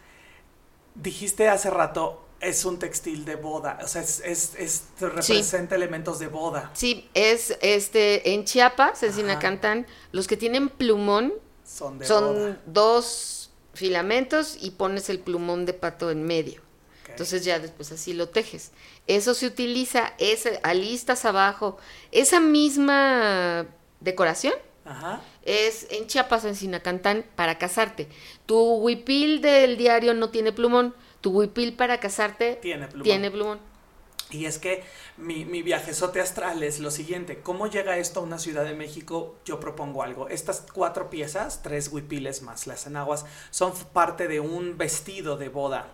Dijiste hace rato, es un textil de boda, o sea, es, es- es- representa elementos de boda. Sí, es este en Chiapas, en. Sinacantán, los que tienen plumón Son de son boda. dos filamentos y pones el plumón de pato en medio. Entonces ya después así lo tejes. Eso se utiliza, ese, alistas abajo, esa misma decoración Ajá. es en Chiapas, en Sinacantán, para casarte. Tu huipil del diario no tiene plumón, tu huipil para casarte Tiene plumón. tiene plumón. Y es que mi, mi viajezote astral es lo siguiente. ¿Cómo llega esto a una ciudad de México? Yo propongo algo. Estas cuatro piezas, tres huipiles más las enaguas, son parte de un vestido de boda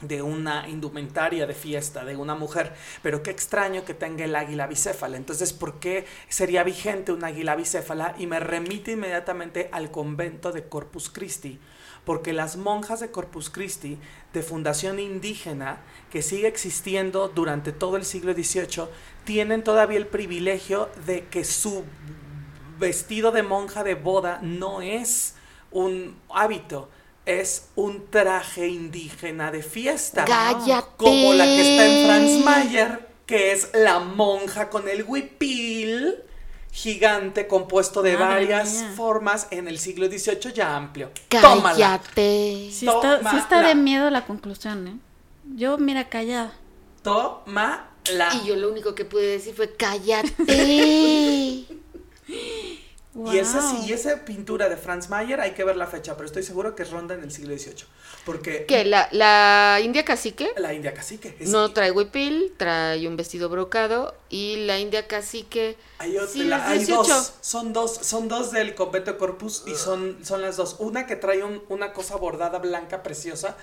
de una indumentaria de fiesta de una mujer, pero qué extraño que tenga el águila bicéfala. Entonces, ¿por qué sería vigente un águila bicéfala? Y me remite inmediatamente al convento de Corpus Christi, porque las monjas de Corpus Christi, de fundación indígena, que sigue existiendo durante todo el siglo XVIII, tienen todavía el privilegio de que su vestido de monja de boda no es un hábito, es un traje indígena de fiesta. ¡Cállate! Como la que está en Franz Mayer, que es la monja con el huipil gigante compuesto de Madre varias mía. formas en el siglo XVIII ya amplio. Tómala. ¡Cállate! Sí está, sí está Tómala. de miedo la conclusión, ¿eh? Yo, mira, callada. Tómala. Y yo lo único que pude decir fue ¡cállate! Y esa y esa pintura de Franz Mayer hay que ver la fecha, pero estoy seguro que ronda en el siglo XVIII. Porque ¿Qué? ¿La, la india cacique? la India cacique es No trae huipil, trae un vestido brocado y la india cacique... Hay, otra- sí, la- hay 18. dos, son dos, son dos del convento Corpus y son, son las dos. Una que trae un- una cosa bordada blanca preciosa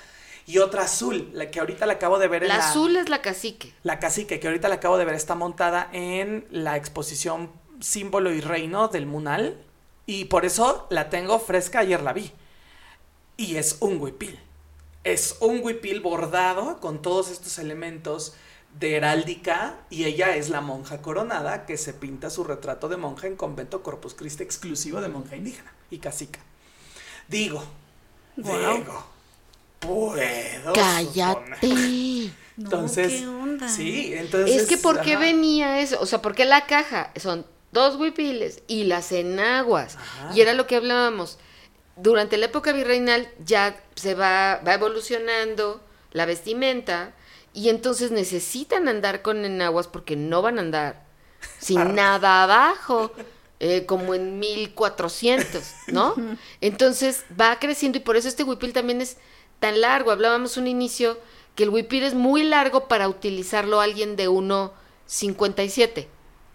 y otra azul, la que ahorita la acabo de ver en La la, azul es la cacique. la cacique, que ahorita la acabo de ver, está montada en la exposición Símbolo y Reino del Munal y por eso la tengo fresca, ayer la vi. Y es un huipil. Es un huipil bordado con todos estos elementos de heráldica y ella es la monja coronada que se pinta su retrato de monja en convento Corpus Christi exclusivo de monja indígena y cacica. Digo, Guau. digo, puedo ¡Cállate! suponer. No, Entonces, ¿qué onda? sí, entonces Es que ¿por qué ajá. venía eso? O sea, ¿por qué la caja? Son dos huipiles y las enaguas. Ajá. Y era lo que hablábamos. Durante la época virreinal ya se va, va evolucionando la vestimenta y entonces necesitan andar con enaguas porque no van a andar sin nada abajo, eh, como en 1400, ¿no? Entonces va creciendo y por eso este huipil también es tan largo. Hablábamos un inicio que el huipil es muy largo para utilizarlo alguien de 1,57,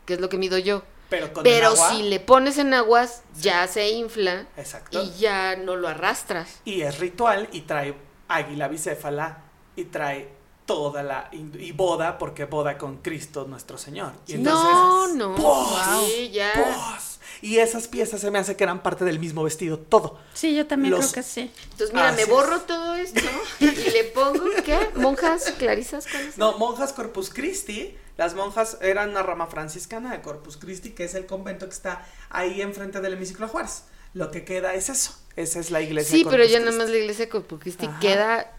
que es lo que mido yo. Pero con Pero el agua, si le pones en aguas, ya se infla Exacto. y ya no lo arrastras. y es ritual y trae águila bicéfala y trae toda la y boda porque boda con Cristo nuestro Señor. Y no, no. ¡pos! Sí, ya. ¡pos! Y esas piezas se me hace que eran parte del mismo vestido, todo. Sí, yo también Los- creo que sí. Entonces, mira, Así me es. borro todo esto y le pongo, ¿qué? ¿Monjas clarisas? ¿Cuáles? No, monjas Corpus Christi, las monjas eran una rama franciscana de Corpus Christi, que es el convento que está ahí enfrente del hemiciclo Juárez. Lo que queda es eso, esa es la iglesia. Sí, de pero Corpus ya nada Christi. más la iglesia de Corpus Christi Ajá. queda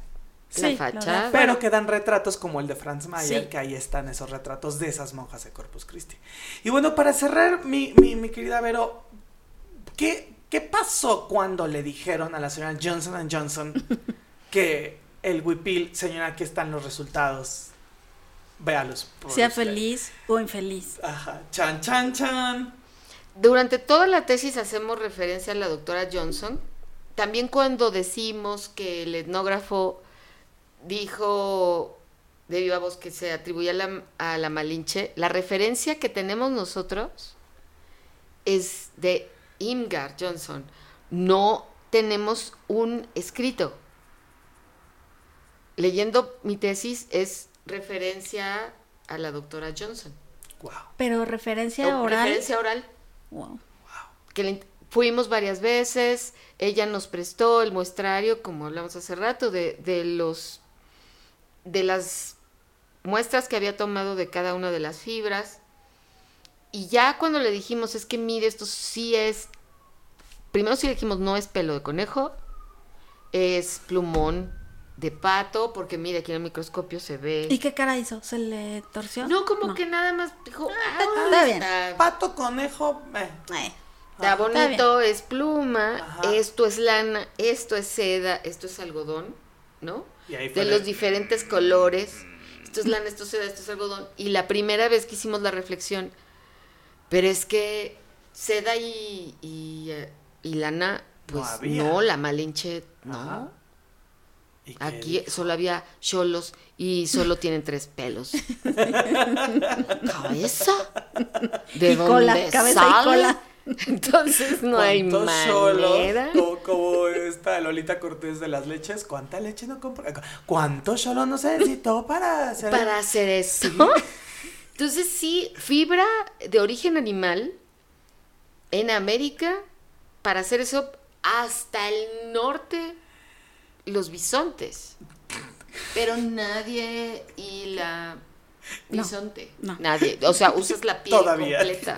la fachada. Pero quedan retratos como el de Franz Mayer, Sí. que ahí están esos retratos de esas monjas de Corpus Christi. Y bueno, para cerrar, mi, mi, mi querida Vero, ¿qué, ¿qué pasó cuando le dijeron a la señora Johnson Johnson que el huipil, señora, aquí están los resultados? véalos. por Sea usted. feliz o infeliz. Ajá. Chan, chan, chan. Durante toda la tesis hacemos referencia a la doctora Johnson. También cuando decimos que el etnógrafo dijo de viva voz que se atribuye a la, a la Malinche, la referencia que tenemos nosotros es de Imgar Johnson. No tenemos un escrito. Leyendo mi tesis es referencia a la doctora Johnson. Wow. Pero referencia O oral. Referencia oral Wow. que le fuimos varias veces, ella nos prestó el muestrario, como hablamos hace rato, de, de los de las muestras que había tomado de cada una de las fibras. Y ya cuando le dijimos, es que mire, esto sí es. Primero sí le dijimos, no es pelo de conejo, es plumón de pato, porque mire, aquí en el microscopio se ve. ¿Y qué cara hizo? ¿Se le torció? No, como que nada más dijo, ah, está bien. está- Pato, conejo, eh. Eh, Está bonito, es pluma, Ajá. esto es lana, esto es seda, esto es algodón, ¿no? Y ahí fue De los diferentes colores. Esto es lana, esto es seda, esto es algodón. Y la primera vez que hicimos la reflexión, pero es que seda y, y, eh, y lana, No pues no, la malinche, no. Ajá. ¿Y qué Aquí dijo? solo había cholos y solo tienen tres pelos. ¿Cabeza? ¿De Y cola, dónde cabeza y cola. Entonces no hay manera. Como esta Lolita Cortés de las leches, ¿cuánta leche no compra? ¿Cuántos cholos no se necesitó para hacer? Para hacer eso. Entonces sí, fibra de origen animal en América, para hacer eso hasta el norte, los bisontes. Pero nadie y la No, bisonte. no. Nadie. O sea, usas la piel Todavía. completa.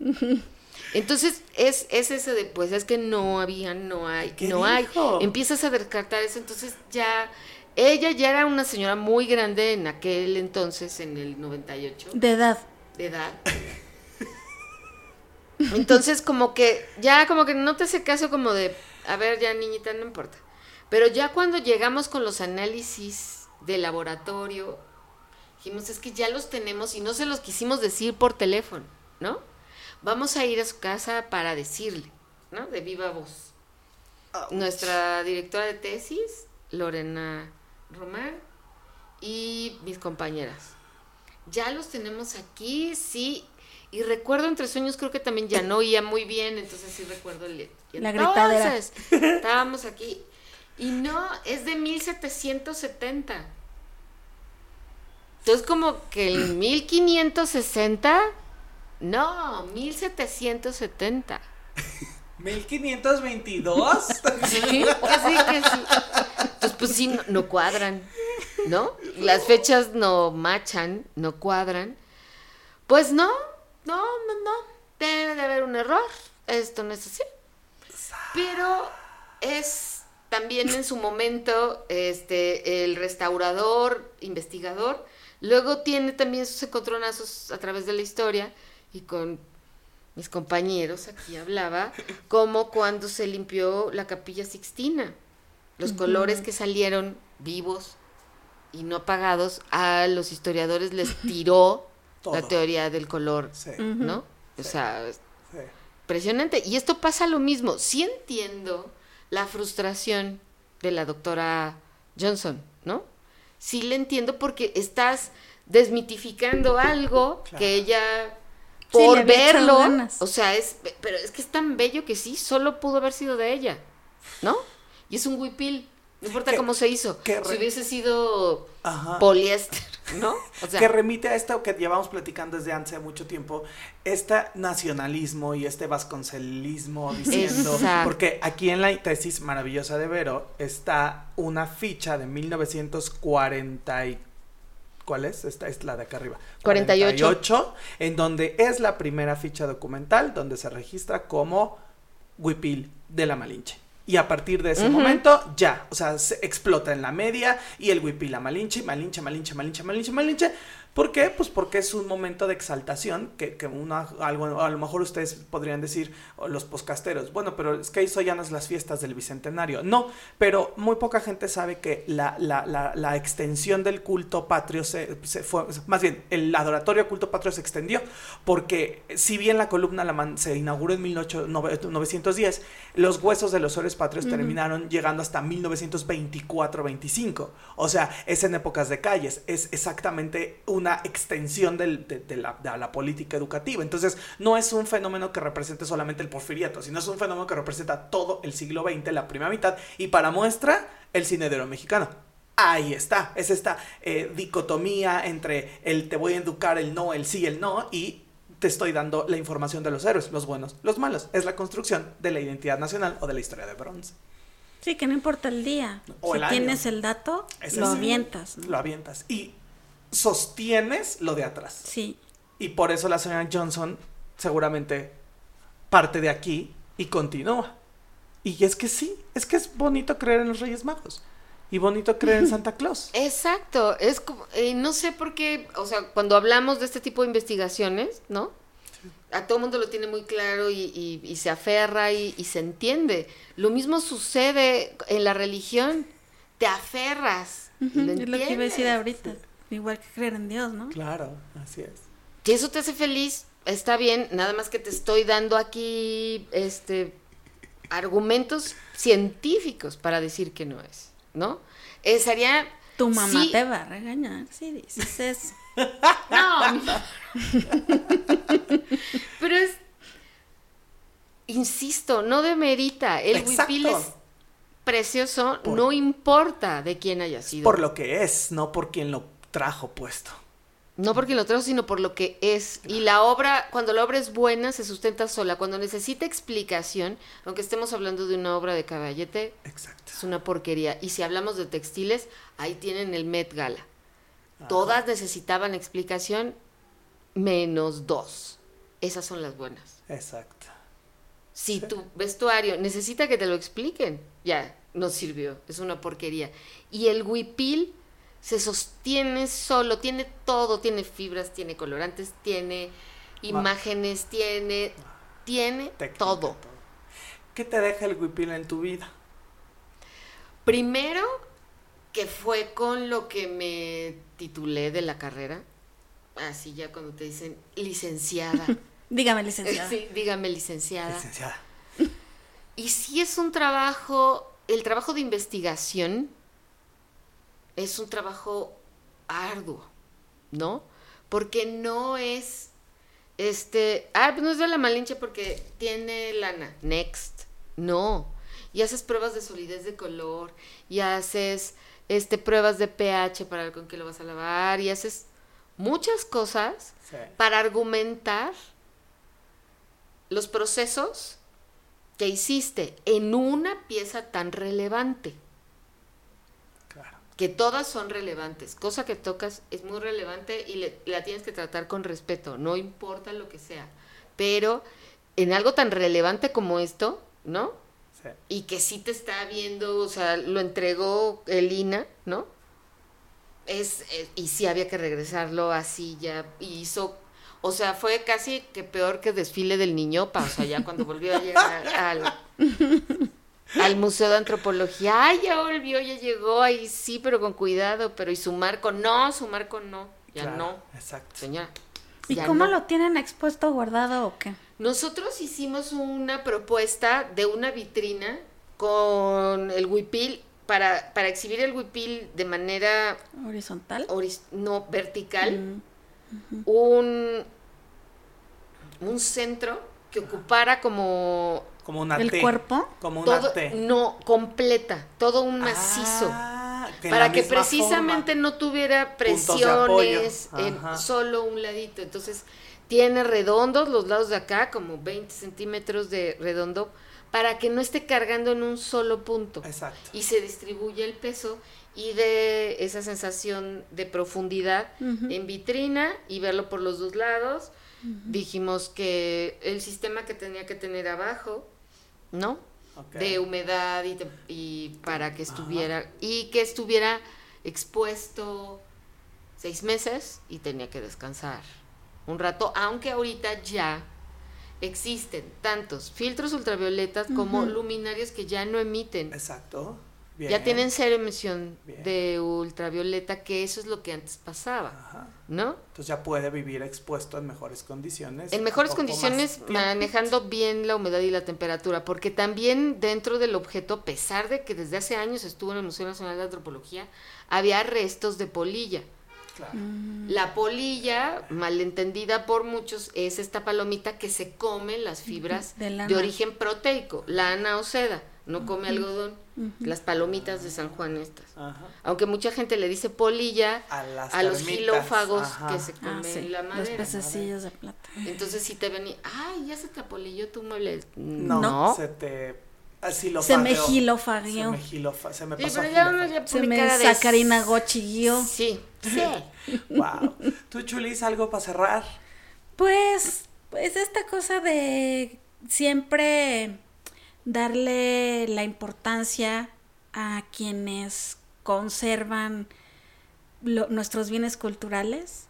Entonces, es, es ese de, pues es que no había, no hay, ¿Qué no hay. Empiezas a descartar eso, entonces ya, ella ya era una señora muy grande en aquel entonces, en el 98, de edad. de edad. Entonces, como que, ya como que no te hace caso como de, a ver, ya niñita, no importa. Pero ya cuando llegamos con los análisis de laboratorio, dijimos, es que ya los tenemos y no se los quisimos decir por teléfono, ¿no? Vamos a ir a su casa para decirle, ¿no? De viva voz. Nuestra directora de tesis, Lorena Román, y mis compañeras. Ya los tenemos aquí, sí. Y recuerdo entre sueños, creo que también ya no oía muy bien, entonces sí recuerdo el... La gritadera. Estábamos aquí. Y no, es de 1770. Entonces como que el 1560, no, 1770. 1522. Sí, casi que sí. Entonces, pues sí, no, no cuadran, ¿no? Las fechas no machan, no cuadran. Pues no, no, no, no. Debe de haber un error. Esto no es así. Pero es también en su momento este el restaurador, investigador, luego tiene también sus encontronazos a través de la historia y con mis compañeros aquí hablaba como cuando se limpió la capilla Sixtina. Los colores que salieron vivos y no apagados a los historiadores les tiró la teoría del color, Sí. ¿no? O sea, Sí. impresionante. Y esto pasa lo mismo. Sí entiendo la frustración de la doctora Johnson, ¿no? Sí le entiendo porque estás desmitificando algo Claro. que ella por verlo, o sea, es pero es que es tan bello que sí, solo pudo haber sido de ella, ¿no? Y es un huipil, no importa cómo se hizo. que Si re- hubiese sido Ajá. poliéster, ¿no? O sea, que remite a esto que llevamos platicando desde hace mucho tiempo, este nacionalismo y este vasconcelismo diciendo, Exacto. porque aquí en la tesis maravillosa de Vero está una ficha de 1940 y ¿Cuál es? Esta es la de acá arriba. 48. 48, en donde es la primera ficha documental donde se registra como Huipil de la Malinche. Y a partir de ese momento, ya, o sea, se explota en la media y el Huipil la Malinche, Malinche, Malinche, Malinche, Malinche, Malinche. ¿Por qué? Pues porque es un momento de exaltación que, que una, algo, a lo mejor ustedes podrían decir, o los poscasteros, bueno, pero es que eso ya no es las fiestas del Bicentenario. No, pero muy poca gente sabe que la, la, la, la extensión del culto patrio se, se fue, más bien, el adoratorio culto patrio se extendió, porque si bien la columna se inauguró en 1910, los huesos de los héroes patrios terminaron llegando hasta 1924-25. O sea, es en épocas de calles, es exactamente una extensión del- de, de la, de la política educativa. Entonces, no es un fenómeno que represente solamente el porfiriato, sino es un fenómeno que representa todo el siglo XX, la primera mitad, y para muestra, el cine de oro mexicano. Ahí está, es esta eh, dicotomía entre el te voy a educar, el no, el sí, el no, y te estoy dando la información de los héroes, los buenos, los malos. Es la construcción de la identidad nacional o de la historia de bronce. Sí, que no importa el día. O si el tienes el dato, Ese lo avientas. ¿no? Lo avientas. Y sostienes lo de atrás. Sí. Y por eso la señora Johnson seguramente parte de aquí y continúa. Y es que sí, es que es bonito creer en los Reyes Magos. Y bonito creer en Santa Claus. Exacto, es como, eh, no sé por qué, o sea, cuando hablamos de este tipo de investigaciones, ¿no? A todo mundo lo tiene muy claro y, y- y se aferra y, y se entiende. Lo mismo sucede en la religión, te aferras. Ujú, ¿lo es lo que iba a decir ahorita. Igual que creer en Dios, ¿no? Claro, así es. Si eso te hace feliz, está bien, nada más que te estoy dando aquí este argumentos científicos para decir que no es, ¿no? Eh, sería Tu mamá sí, te va a regañar si dices eso. No, pero es insisto, no demerita, el Exacto. huipil es precioso, Por- no importa de quién haya sido. Por lo que es, no por quien lo trajo puesto. No porque lo trajo, sino por lo que es. Y la obra, cuando la obra es buena, se sustenta sola. Cuando necesita explicación, aunque estemos hablando de una obra de caballete, Exacto. es una porquería. Y si hablamos de textiles, ahí tienen el Met Gala. Todas necesitaban explicación, menos dos. Esas son las buenas. Exacto. Si tu vestuario necesita que te lo expliquen, ya, no sirvió, es una porquería. Y el huipil se sostiene solo, tiene todo, tiene fibras, tiene colorantes, tiene imágenes, tiene, tiene Técnica, todo. ¿Qué te deja el huipil en tu vida? Primero, que fue con lo que me titulé de la carrera, así ya cuando te dicen licenciada. Dígame, licenciada. Sí, dígame licenciada. Licenciada. Y si es un trabajo, el trabajo de investigación es un trabajo arduo, ¿no? Porque no es, este, ah, pues no es de la Malinche porque tiene lana, next, no. Y haces pruebas de solidez de color, y haces, este, pruebas de pH para ver con qué lo vas a lavar, y haces muchas cosas Sí. para argumentar los procesos que hiciste en una pieza tan relevante. Que todas son relevantes, cosa que tocas es muy relevante y le- la tienes que tratar con respeto, no importa lo que sea, pero en algo tan relevante como esto, ¿no? Sí. Y que sí te está viendo, o sea, lo entregó el INA, ¿no? Es, es- y sí había que regresarlo así ya, y hizo, o sea, fue casi que peor que desfile del niñopa, o sea, ya cuando volvió a llegar al, al Museo de Antropología, ay, ya volvió, ya llegó, ahí sí, pero con cuidado, pero y su marco, no, su marco no, ya Claro, no, Exacto. señora. ¿Y cómo no. lo tienen expuesto, guardado o qué? Nosotros hicimos una propuesta de una vitrina con el huipil para, para exhibir el huipil de manera ¿Horizontal? no vertical, Mm, un, un centro que ocupara como Como una ¿El T. cuerpo? Como una todo, T. no completa, todo un macizo. Ah, que para que precisamente forma. no tuviera presiones en solo un ladito. Entonces, tiene redondos los lados de acá, como 20 centímetros de redondo, para que no esté cargando en un solo punto. Exacto. Y se distribuye el peso y de esa sensación de profundidad en vitrina y verlo por los dos lados. Dijimos que el sistema que tenía que tener abajo, ¿no? De humedad y, te- y para que estuviera y que estuviera expuesto seis meses y tenía que descansar un rato, aunque ahorita ya existen tantos filtros ultravioletas como luminarias que ya no emiten. Exacto. Ya tienen cero emisión Bien. de ultravioleta, que eso es lo que antes pasaba, Ajá. ¿no? Entonces ya puede vivir expuesto en mejores condiciones. En mejores condiciones, manejando bien la humedad y la temperatura, porque también dentro del objeto, a pesar de que desde hace años estuvo en el Museo Nacional de Antropología, había restos de polilla. Claro. La polilla, malentendida por muchos, es esta palomita que se come las fibras De origen proteico, lana o seda, no come algodón, las palomitas de San Juan estas. Ajá. Aunque mucha gente le dice polilla A las a los gilófagos ajá. que se comen Ah, sí, la los madera. pececillos de plata. Entonces si te ven y, ay, ya se te apolilló tu mueble. No, No. se te. Así lo Se me fagueó. gilofagueó. Se me gilofa- se me Sí, pasó pero ya uno gilofa- ya Se me sacarina gochillo. Sí, sí. Wow. ¿Tú, Chulis, algo para cerrar? Pues, pues esta cosa de siempre darle la importancia a quienes conservan lo- nuestros bienes culturales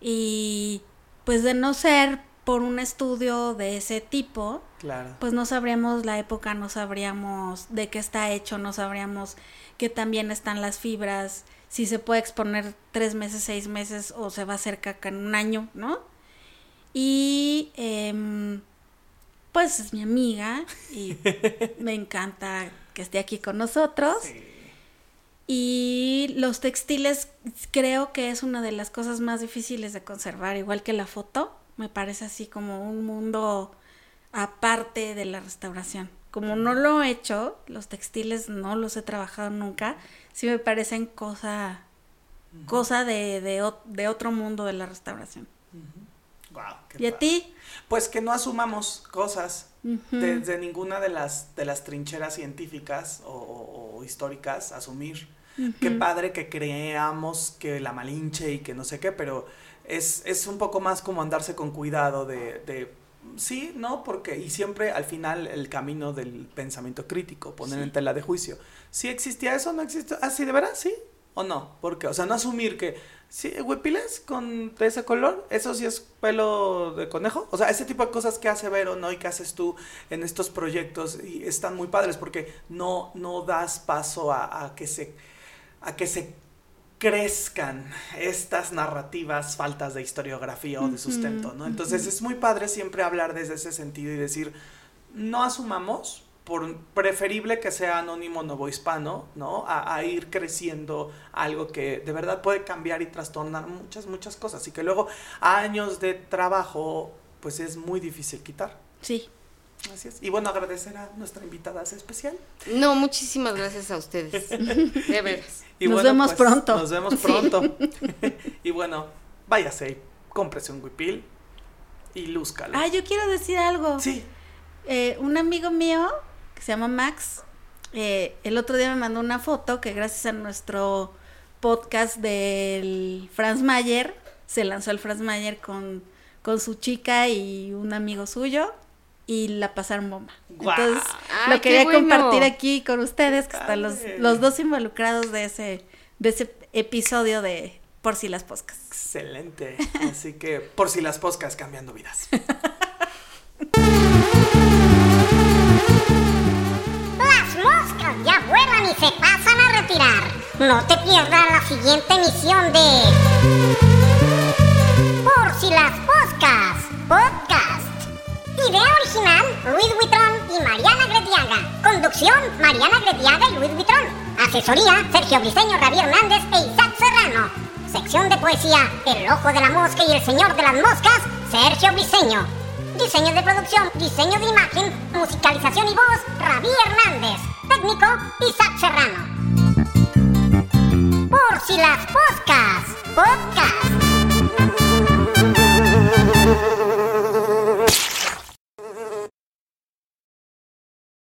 y pues de no ser por un estudio de ese tipo, Claro. pues no sabríamos la época, no sabríamos de qué está hecho, no sabríamos que también están las fibras, si se puede exponer tres meses, seis meses o se va a hacer caca en un año, ¿no? Y em, pues es mi amiga y me encanta que esté aquí con nosotros. Y los textiles creo que es una de las cosas más difíciles de conservar, igual que la foto, me parece así como un mundo aparte de la restauración. Como no lo he hecho, los textiles no los he trabajado nunca, sí me parecen cosa, cosa de, de, ot- de otro mundo de la restauración. Wow, ¿Y a ti? Pues que no asumamos cosas desde ninguna de las, de las trincheras científicas o, o- o históricas, asumir. Qué padre que creamos que la malinche y que no sé qué, pero es, es un poco más como andarse con cuidado de, de sí, no, porque, y siempre al final el camino del pensamiento crítico, poner en tela de juicio. Si existía eso, no existe, ah, sí, de verdad, sí o no, porque, o sea, no asumir que, sí, huipiles con de ese color, eso sí es pelo de conejo, o sea, ese tipo de cosas que hace Vero, ¿no? Y que haces tú en estos proyectos y están muy padres porque no, no das paso a, a que se, a que se crezcan estas narrativas faltas de historiografía o de sustento, ¿no? Entonces es muy padre siempre hablar desde ese sentido y decir, no asumamos, por preferible que sea anónimo novohispano, ¿no? A, a ir creciendo algo que de verdad puede cambiar y trastornar muchas, muchas cosas y que luego años de trabajo, pues es muy difícil quitar. Sí. Así es. Y bueno, agradecer a nuestra invitada especial. No, muchísimas gracias a ustedes. De veras. Y Nos bueno, vemos pues, pronto. Nos vemos pronto. y bueno, váyase cómprese un huipil y lúzcalo. Ah, yo quiero decir algo. Sí. Eh, un amigo mío que se llama Max, eh, el otro día me mandó una foto que gracias a nuestro podcast del Franz Mayer, se lanzó el Franz Mayer con, con su chica y un amigo suyo y la pasaron bomba. ¡Guau! Entonces, ¡Ay, lo quería bueno! compartir aquí con ustedes, que están los, los dos involucrados de ese, de ese episodio de Por si las poscas. Excelente. Así que por si las poscas cambiando vidas. No te pierdas la siguiente emisión de Por si las poscas Podcast. Idea original, Luis Huitrón y Mariana Gretiaga. Conducción, Mariana Gretiaga y Luis Huitrón. Asesoría, Sergio Briseño, Javier Hernández e Isaac Serrano. Sección de poesía, El Ojo de la Mosca y El Señor de las Moscas, Sergio Briseño. Diseño de producción, diseño de imagen, musicalización y voz, Ravi Hernández. Técnico, Isaac Serrano. Por si las podcast. Podcast.